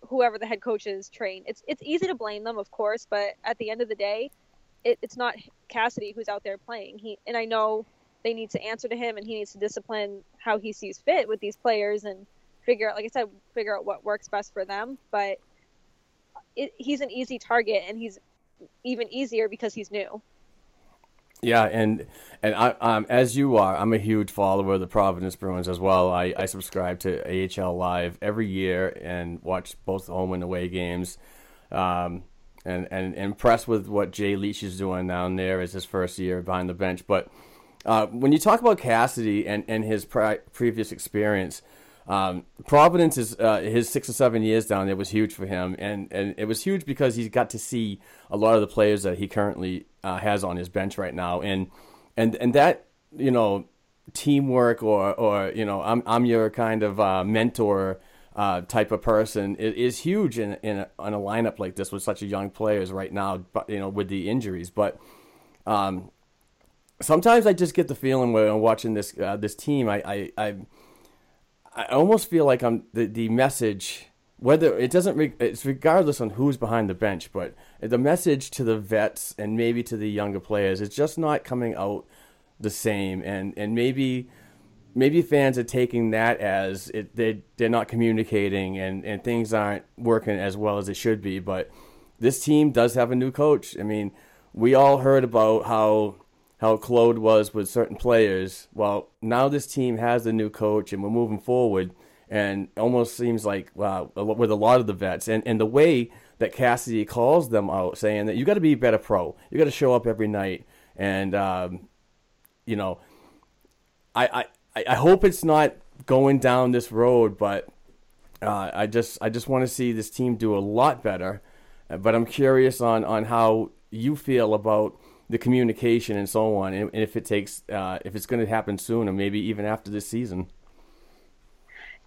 whoever the head coach is train. It's it's easy to blame them, of course, but at the end of the day, it, it's not Cassidy who's out there playing. He and I know they need to answer to him, and he needs to discipline how he sees fit with these players and figure out, like I said, figure out what works best for them. But it, he's an easy target, and he's even easier because he's new. Yeah, and and I, um, as you are, I'm a huge follower of the Providence Bruins as well. I, I subscribe to AHL Live every year and watch both home and away games. Um, and, and impressed with what Jay Leach is doing down there as his first year behind the bench. But uh, when you talk about Cassidy and, and his previous experience, um, Providence is uh, his six or seven years down there was huge for him, and, and it was huge because he's got to see a lot of the players that he currently uh, has on his bench right now, and and and that you know teamwork or or you know I'm I'm your kind of uh, mentor uh, type of person is, is huge in in a, in a lineup like this with such a young players right now, but you know with the injuries, but um, sometimes I just get the feeling when I'm watching this uh, this team, I, I I I almost feel like I'm the the message. Whether it doesn't, re- it's regardless on who's behind the bench, but the message to the vets and maybe to the younger players is just not coming out the same, and and maybe maybe fans are taking that as it they they're not communicating and and things aren't working as well as it should be. But this team does have a new coach. I mean, we all heard about how how Claude was with certain players. Well, now this team has a new coach and we're moving forward. And almost seems like wow, with a lot of the vets and, and the way that Cassidy calls them out, saying that you got to be better pro, you got to show up every night, and um, you know, I, I I hope it's not going down this road, but uh, I just I just want to see this team do a lot better. But I'm curious on on how you feel about the communication and so on, and, if it takes uh, if it's going to happen soon, or maybe even after this season.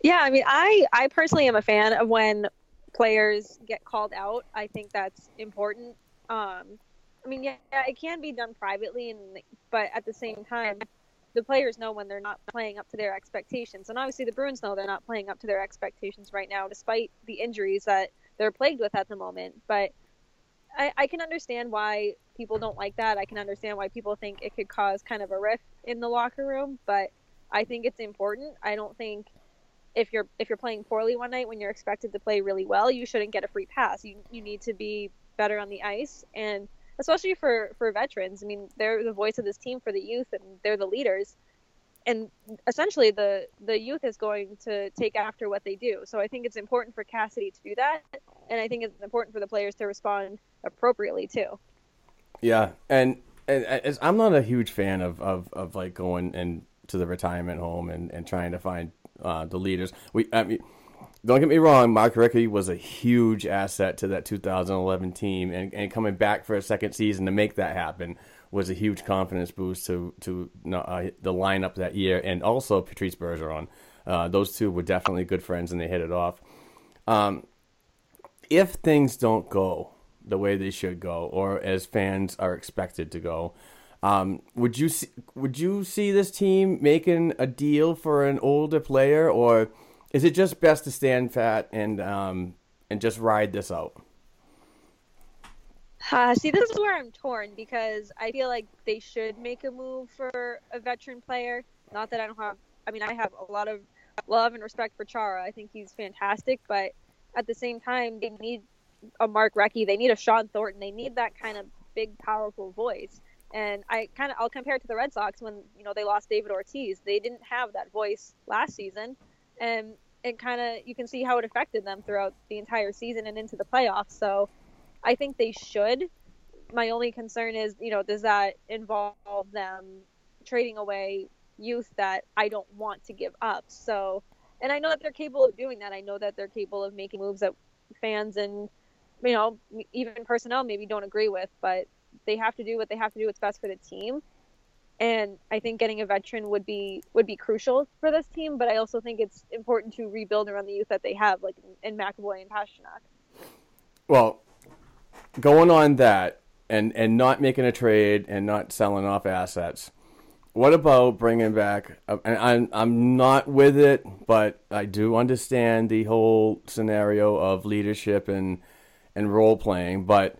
Yeah, I mean, I I personally am a fan of when players get called out. I think that's important. Um, I mean, yeah, it can be done privately, and but at the same time, the players know when they're not playing up to their expectations, and obviously the Bruins know they're not playing up to their expectations right now, despite the injuries that they're plagued with at the moment. But I, I can understand why people don't like that. I can understand why people think it could cause kind of a rift in the locker room, but I think it's important. I don't think if you're if you're playing poorly one night when you're expected to play really well, you shouldn't get a free pass. You you need to be better on the ice and especially for for veterans. I mean, they're the voice of this team for the youth and they're the leaders. And essentially the the youth is going to take after what they do. So I think it's important for Cassidy to do that and I think it's important for the players to respond appropriately too. Yeah, and, and I'm not a huge fan of, of, of like going and to the retirement home and, and trying to find uh, the leaders. We, I mean, don't get me wrong, Mark Recchi was a huge asset to that 2011 team, and, and coming back for a second season to make that happen was a huge confidence boost to to uh, the lineup that year, and also Patrice Bergeron. Uh, those two were definitely good friends, and they hit it off. Um, if things don't go the way they should go, or as fans are expected to go, um, would you see, would you see this team making a deal for an older player, or is it just best to stand fat and um, and just ride this out? Uh, see, this is where I'm torn because I feel like they should make a move for a veteran player. Not that I don't have, I mean, I have a lot of love and respect for Chara. I think he's fantastic, but at the same time, they need a Mark Recchi, they need a Shawn Thornton, they need that kind of big, powerful voice. And I kind of I'll compare it to the Red Sox when you know they lost David Ortiz. They didn't have that voice last season, and it kind of you can see how it affected them throughout the entire season and into the playoffs. So I think they should. My only concern is, you know, does that involve them trading away youth that I don't want to give up? So and I know that they're capable of doing that. I know that they're capable of making moves that fans and you know even personnel maybe don't agree with, but they have to do what they have to do. What's best for the team. And I think getting a veteran would be would be crucial for this team. But I also think it's important to rebuild around the youth that they have, like in McAvoy and Pastrnak. Well, going on that and and not making a trade and not selling off assets what about bringing back? Uh, and I'm I'm not with it, but I do understand the whole scenario of leadership and and role playing. But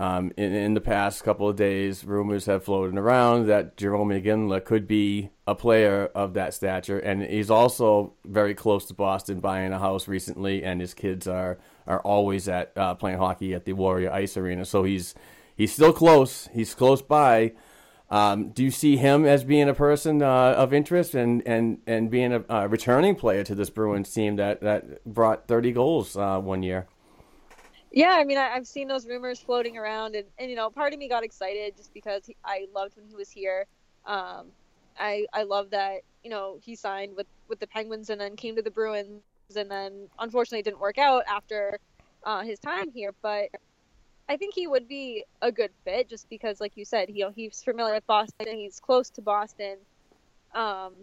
um, in in the past couple of days, rumors have floated around that Jarome Iginla could be a player of that stature, and he's also very close to Boston, buying a house recently, and his kids are are always at uh, playing hockey at the Warrior Ice Arena. So he's he's still close. He's close by. Um, do you see him as being a person uh, of interest and, and, and being a, a, returning player to this Bruins team that, that brought 30 goals uh, one year? Yeah, I mean, I, have seen those rumors floating around, and, and you know, part of me got excited just because he, I loved when he was here. Um, I I love that you know he signed with with the Penguins and then came to the Bruins, and then unfortunately it didn't work out after uh, his time here. But I think he would be a good fit just because, like you said, you know, he's familiar with Boston. And he's close to Boston. Um,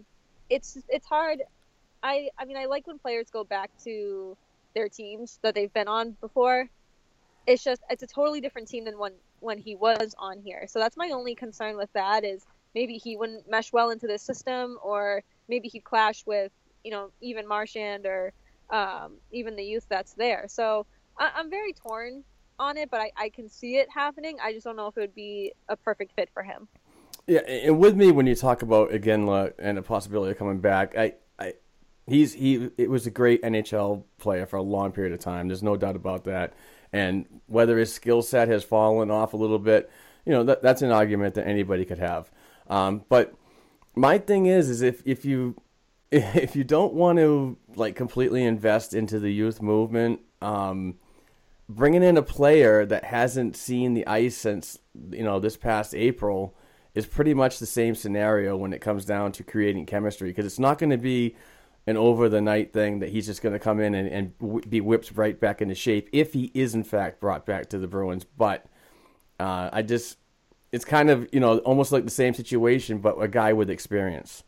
it's it's hard. I I mean, I like when players go back to their teams that they've been on before. It's just it's a totally different team than when when he was on here. So that's my only concern with that is maybe he wouldn't mesh well into this system, or maybe he'd clash with you know even Marchand or um, even the youth that's there. So I- I'm very torn on it, but I-, I can see it happening. I just don't know if it would be a perfect fit for him. Yeah, and with me when you talk about Iginla and the possibility of coming back, I, I, he's he. It was a great NHL player for a long period of time. There's no doubt about that. And whether his skill set has fallen off a little bit, you know, that, that's an argument that anybody could have. Um, but my thing is, is if if you *laughs* if you don't want to like completely invest into the youth movement, um, bringing in a player that hasn't seen the ice since you know this past April is pretty much the same scenario when it comes down to creating chemistry because it's not going to be an over the night thing that he's just going to come in and, and w- be whipped right back into shape if he is in fact brought back to the Bruins. But uh, I just it's kind of you know almost like the same situation, but a guy with experience.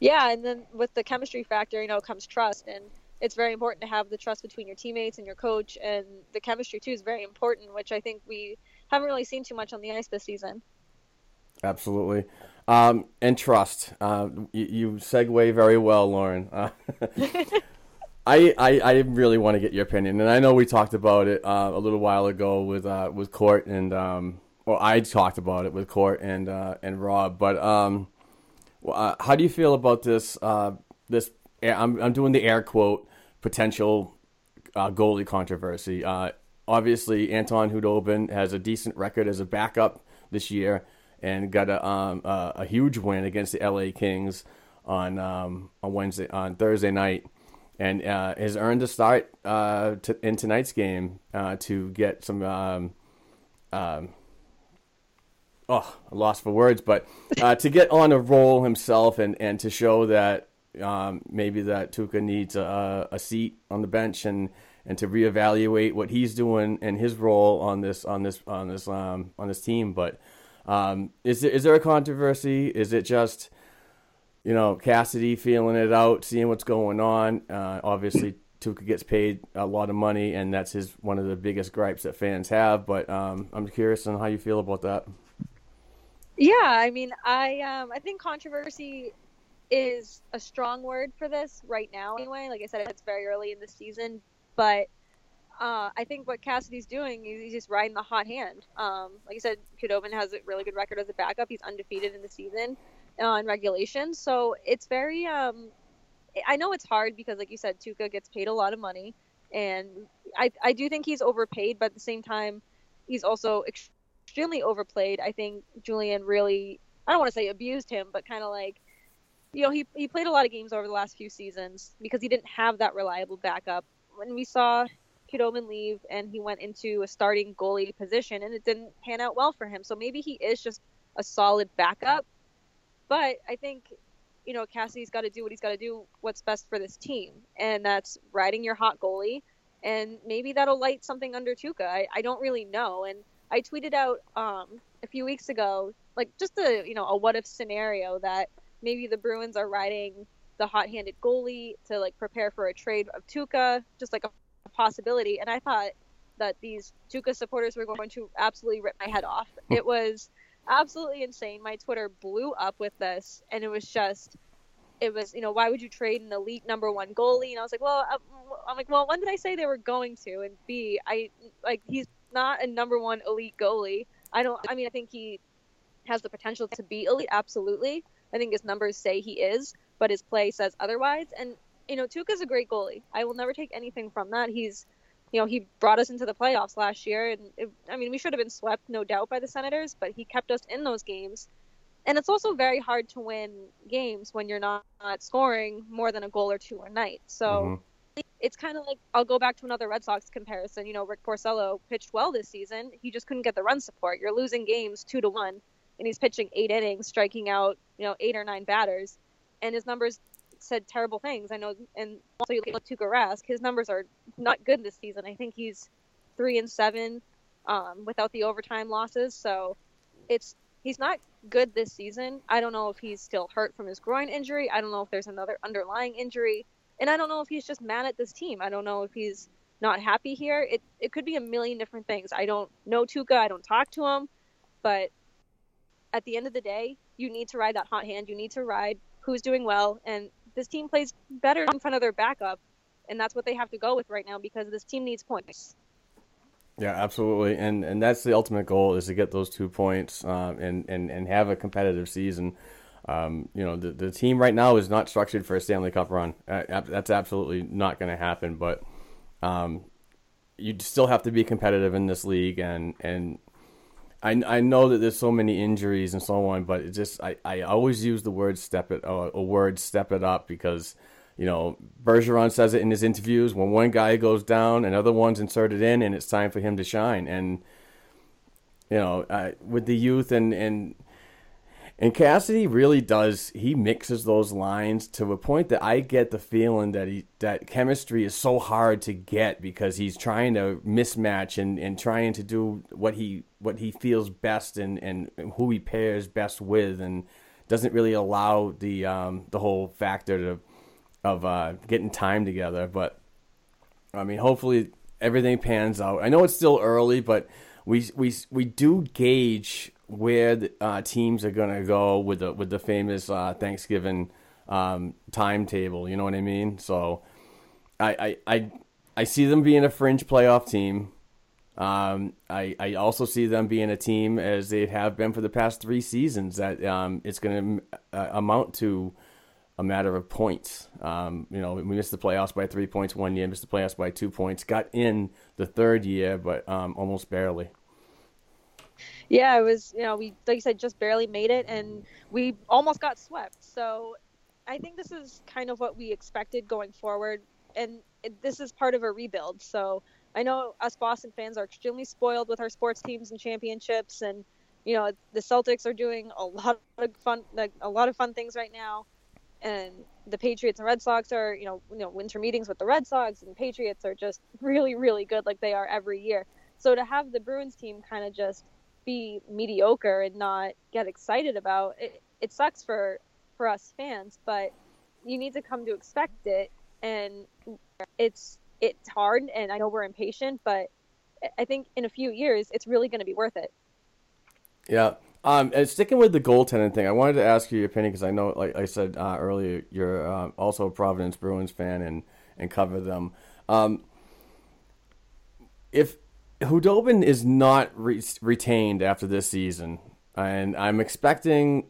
Yeah, and then with the chemistry factor, you know, comes trust, and it's very important to have the trust between your teammates and your coach, and the chemistry too is very important, which I think we haven't really seen too much on the ice this season. Absolutely, um, and trust. Uh, you, you segue very well, Lauren. Uh, *laughs* I, I, I really want to get your opinion, and I know we talked about it uh, a little while ago with uh, with Court and um, well, I talked about it with Court and uh, and Rob. But um, well, how do you feel about this? this I'm I'm doing the air quote potential goalie controversy. obviously, Anton Khudobin has a decent record as a backup this year and got a um, a, a, huge win against the LA Kings on um, on Wednesday on Thursday night, and uh, has earned a start uh, to, in tonight's game uh, to get some. Um, um oh, lost for words, but uh, to get on a roll himself and, and to show that um, maybe that Tuukka needs a, a seat on the bench and and to reevaluate what he's doing and his role on this on this on this um, on this team, but. Um, is there, is there a controversy? Is it just, you know, Cassidy feeling it out, seeing what's going on? Uh, obviously, Tuukka gets paid a lot of money, and that's his one of the biggest gripes that fans have. But um, I'm curious on how you feel about that. Yeah, I mean, I um, I think controversy is a strong word for this right now. Anyway, like I said, it's very early in the season, but uh, I think what Cassidy's doing is he's just riding the hot hand. Um, like I said, Khudobin has a really good record as a backup. He's undefeated in the season uh, in regulation. So it's very. Um, I know it's hard because, like you said, Tuukka gets paid a lot of money, and I I do think he's overpaid, but at the same time, he's also extremely overplayed. I think Julien really. I don't want to say abused him, but kind of like you know, he, he played a lot of games over the last few seasons because he didn't have that reliable backup. When we saw Khudobin leave and he went into a starting goalie position and it didn't pan out well for him. So maybe he is just a solid backup. But I think, you know, Cassidy's got to do what he's got to do, what's best for this team. And that's riding your hot goalie. And maybe that'll light something under Tuukka. I, I don't really know. And I tweeted out um, a few weeks ago, like just a, you know, a what if scenario that maybe the Bruins are riding the hot-handed goalie to like prepare for a trade of Tuukka, just like a possibility. And I thought that these Tuukka supporters were going to absolutely rip my head off. Hmm. it was absolutely insane. My Twitter blew up with this, and it was just, it was, you know, why would you trade an elite number one goalie? And I was like, well, um, I'm like, well, when did I say they were going to? And B, I like he's not a number one elite goalie. I don't. I mean, I think he has the potential to be elite. Absolutely. I think his numbers say he is, but his play says otherwise. And you know, Tuukka's a great goalie. I will never take anything from that. He's, you know, he brought us into the playoffs last year, and it, I mean, we should have been swept, no doubt, by the Senators, but he kept us in those games. And it's also very hard to win games when you're not, not scoring more than a goal or two a night. So mm-hmm. it's kind of like I'll go back to another Red Sox comparison. You know, Rick Porcello pitched well this season. He just couldn't get the run support. You're losing games two to one, and he's pitching eight innings, striking out you know eight or nine batters, and his numbers said terrible things. I know, and also you look at Rask, his numbers are not good this season. I think he's three and seven um, without the overtime losses. So it's he's not good this season. I don't know if he's still hurt from his groin injury. I don't know if there's another underlying injury, and I don't know if he's just mad at this team. I don't know if he's not happy here. It it could be a million different things. I don't know Tuukka. I don't talk to him, but at the end of the day, you need to ride that hot hand. You need to ride who's doing well, and this team plays better in front of their backup, and that's what they have to go with right now because this team needs points. Yeah, absolutely, and and that's the ultimate goal is to get those two points um, and and and have a competitive season. Um, you know, the the team right now is not structured for a Stanley Cup run. Uh, that's absolutely not going to happen. But um, you still have to be competitive in this league, and and I, I know that there's so many injuries and so on, but it just I, I always use the word step it uh, a word step it up because you know, Bergeron says it in his interviews. When one guy goes down, another one's inserted in, and it's time for him to shine. And you know, uh, with the youth and and and Cassidy really does. He mixes those lines to a point that I get the feeling that he that chemistry is so hard to get because he's trying to mismatch and, and trying to do what he what he feels best and, and who he pairs best with and doesn't really allow the um, the whole factor to of uh, getting time together. But I mean, hopefully everything pans out. I know it's still early, but we we we do gauge where uh, teams are gonna go with the with the famous uh, Thanksgiving um, timetable. You know what I mean? So I, I I I see them being a fringe playoff team. Um, I, I also see them being a team as they have been for the past three seasons that um, it's going to uh, amount to a matter of points. Um, you know, we missed the playoffs by three points one year, missed the playoffs by two points, got in the third year, but um, almost barely. Yeah, it was, you know, we, like you said, just barely made it and we almost got swept. So I think this is kind of what we expected going forward. And it, this is part of a rebuild. So I know us Boston fans are extremely spoiled with our sports teams and championships. And, you know, the Celtics are doing a lot of fun, like a lot of fun things right now and the Patriots and Red Sox are, you know, you know, winter meetings with the Red Sox and Patriots are just really, really good, like they are every year. So to have the Bruins team kind of just be mediocre and not get excited about it, it sucks for for us fans, but you need to come to expect it, and it's it's hard, and I know we're impatient, but I think in a few years it's really going to be worth it. Yeah, um, and sticking with the goaltending thing, I wanted to ask you your opinion because I know, like I said uh, earlier, you're uh, also a Providence Bruins fan and and cover them. Um, if Khudobin is not re- retained after this season, and I'm expecting,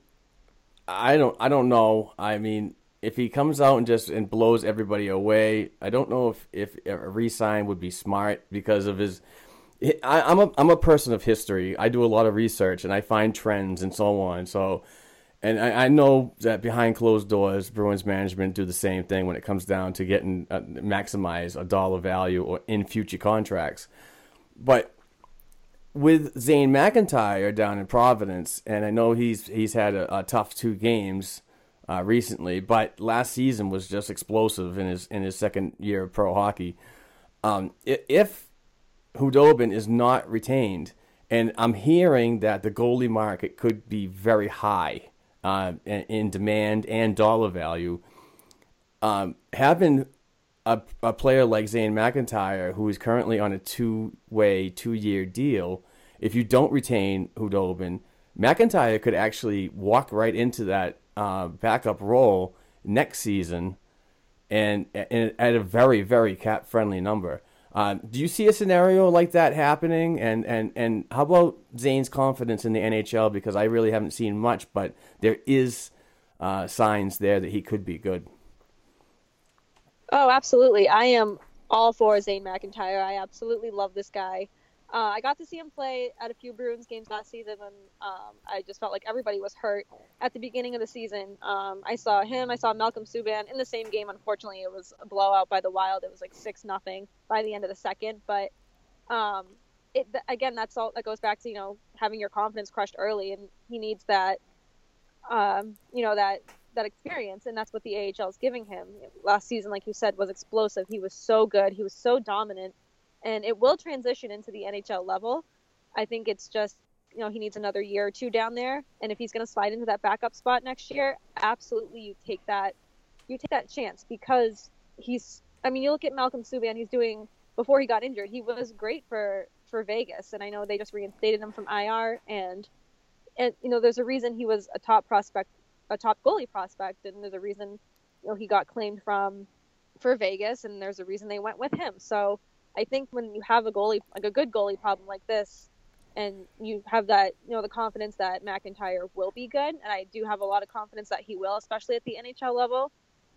I don't, I don't know. I mean, if he comes out and just and blows everybody away, I don't know if if a resign would be smart because of his I, am a I'm a person of history. I do a lot of research and I find trends and so on. So, and I, I know that behind closed doors, Bruins management do the same thing when it comes down to getting uh, maximize a dollar value or in future contracts. But with Zane McIntyre down in Providence, and I know he's he's had a, a tough two games uh, recently, but last season was just explosive in his in his second year of pro hockey. Um, if Khudobin is not retained. And I'm hearing that the goalie market could be very high uh, in demand and dollar value. Um, having a, a player like Zane McIntyre, who is currently on a two way, two year deal, if you don't retain Khudobin, McIntyre could actually walk right into that uh, backup role next season and, and at a very, very cap friendly number. Um, do you see a scenario like that happening? And, and, and how about Zane's confidence in the NHL? Because I really haven't seen much, but there is uh, signs there that he could be good. Oh, absolutely. I am all for Zane McIntyre. I absolutely love this guy. Uh, I got to see him play at a few Bruins games last season, and um, I just felt like everybody was hurt at the beginning of the season. Um, I saw him, I saw Malcolm Subban in the same game. Unfortunately, it was a blowout by the Wild. It was like six nothing by the end of the second. But um, it again, that's all that goes back to you know having your confidence crushed early, and he needs that, um, you know that that experience, and that's what the AHL is giving him. Last season, like you said, was explosive. He was so good. He was so dominant and it will transition into the NHL level. I think it's just you know he needs another year or two down there, and if he's going to slide into that backup spot next year, absolutely you take that you take that chance because he's. I mean, you look at Malcolm Subban; he's doing before he got injured. He was great for for Vegas, and I know they just reinstated him from IR, and and you know, there's a reason he was a top prospect, a top goalie prospect, and there's a reason you know he got claimed from for Vegas, and there's a reason they went with him. So I think when you have a goalie like a good goalie problem like this, and you have that you know the confidence that McIntyre will be good, and I do have a lot of confidence that he will, especially at the NHL level.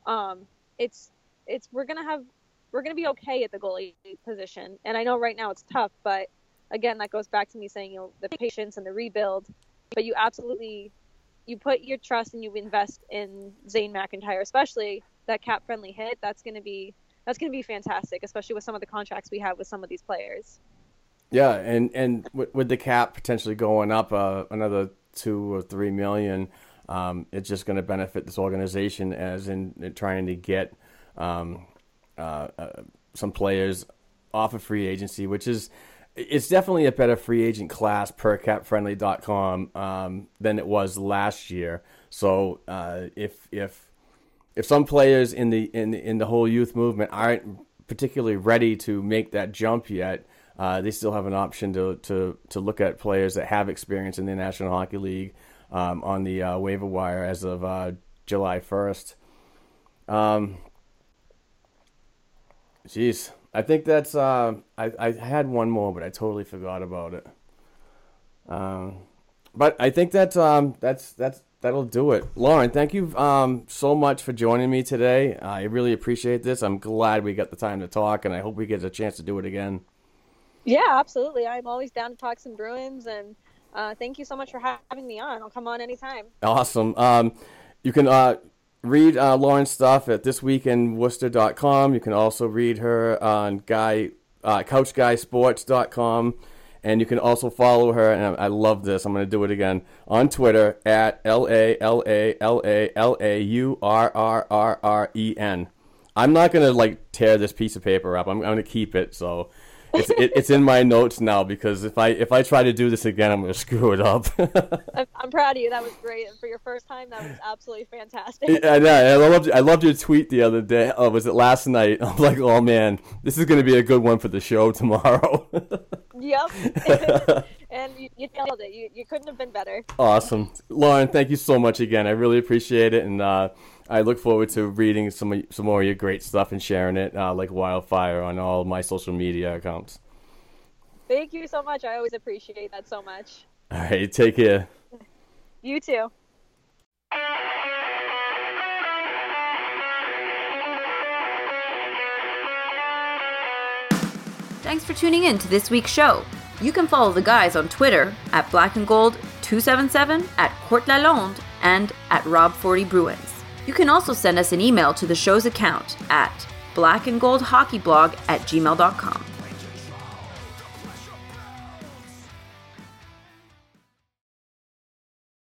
Um, it's it's we're gonna have we're gonna be okay at the goalie position, and I know right now it's tough, but again that goes back to me saying you know the patience and the rebuild, but you absolutely you put your trust and you invest in Zane McIntyre, especially that cap friendly hit. That's gonna be that's gonna be fantastic, especially with some of the contracts we have with some of these players. Yeah, and and with, with the cap potentially going up uh, another two or three million, um, it's just going to benefit this organization as in, in trying to get um, uh, uh, some players off of free agency, which is it's definitely a better free agent class per capfriendly.com um, than it was last year. So uh, if if if some players in the in in the whole youth movement aren't particularly ready to make that jump yet, uh, they still have an option to, to, to look at players that have experience in the National Hockey League um, on the uh, waiver wire as of uh, July 1st. Um, jeez, I think that's. Uh, I, I had one more, but I totally forgot about it. Um, but I think that um, that's that's that'll do it. Lauren, thank you um, so much for joining me today. I really appreciate this. I'm glad we got the time to talk, and I hope we get a chance to do it again. Yeah, absolutely. I'm always down to talk some Bruins, and uh, thank you so much for having me on. I'll come on anytime. Awesome. Um, you can uh, read uh, Lauren's stuff at thisweekinworcester.com. You can also read her on Guy uh, CouchGuySports.com. And you can also follow her, and I love this. I'm going to do it again on Twitter at L A L A L A L A U R R R R E N. I'm not going to like tear this piece of paper up. I'm, I'm going to keep it. So it's it, it's in my notes now because if I if I try to do this again, I'm gonna *laughs* screw it up. *laughs* I'm proud of you. That was great, and for your first time, that was absolutely fantastic. I know. I loved I loved your tweet the other day. Oh, was it last night? *laughs* I'm like, oh man, this is gonna be a good one for the show tomorrow. yep. and you, you nailed it. You you couldn't have been better. Awesome, Lauren. Thank you so much again. I really appreciate it, and. uh I look forward to reading some some more of your great stuff and sharing it uh, like wildfire on all my social media accounts. Thank you so much. I always appreciate that so much. All right, take care. You too. Thanks for tuning in to this week's show. You can follow the guys on Twitter at Black and Gold 277, at Court Lalonde, and at Rob40 Bruins. You can also send us an email to the show's account at blackandgoldhockeyblog at gmail.com.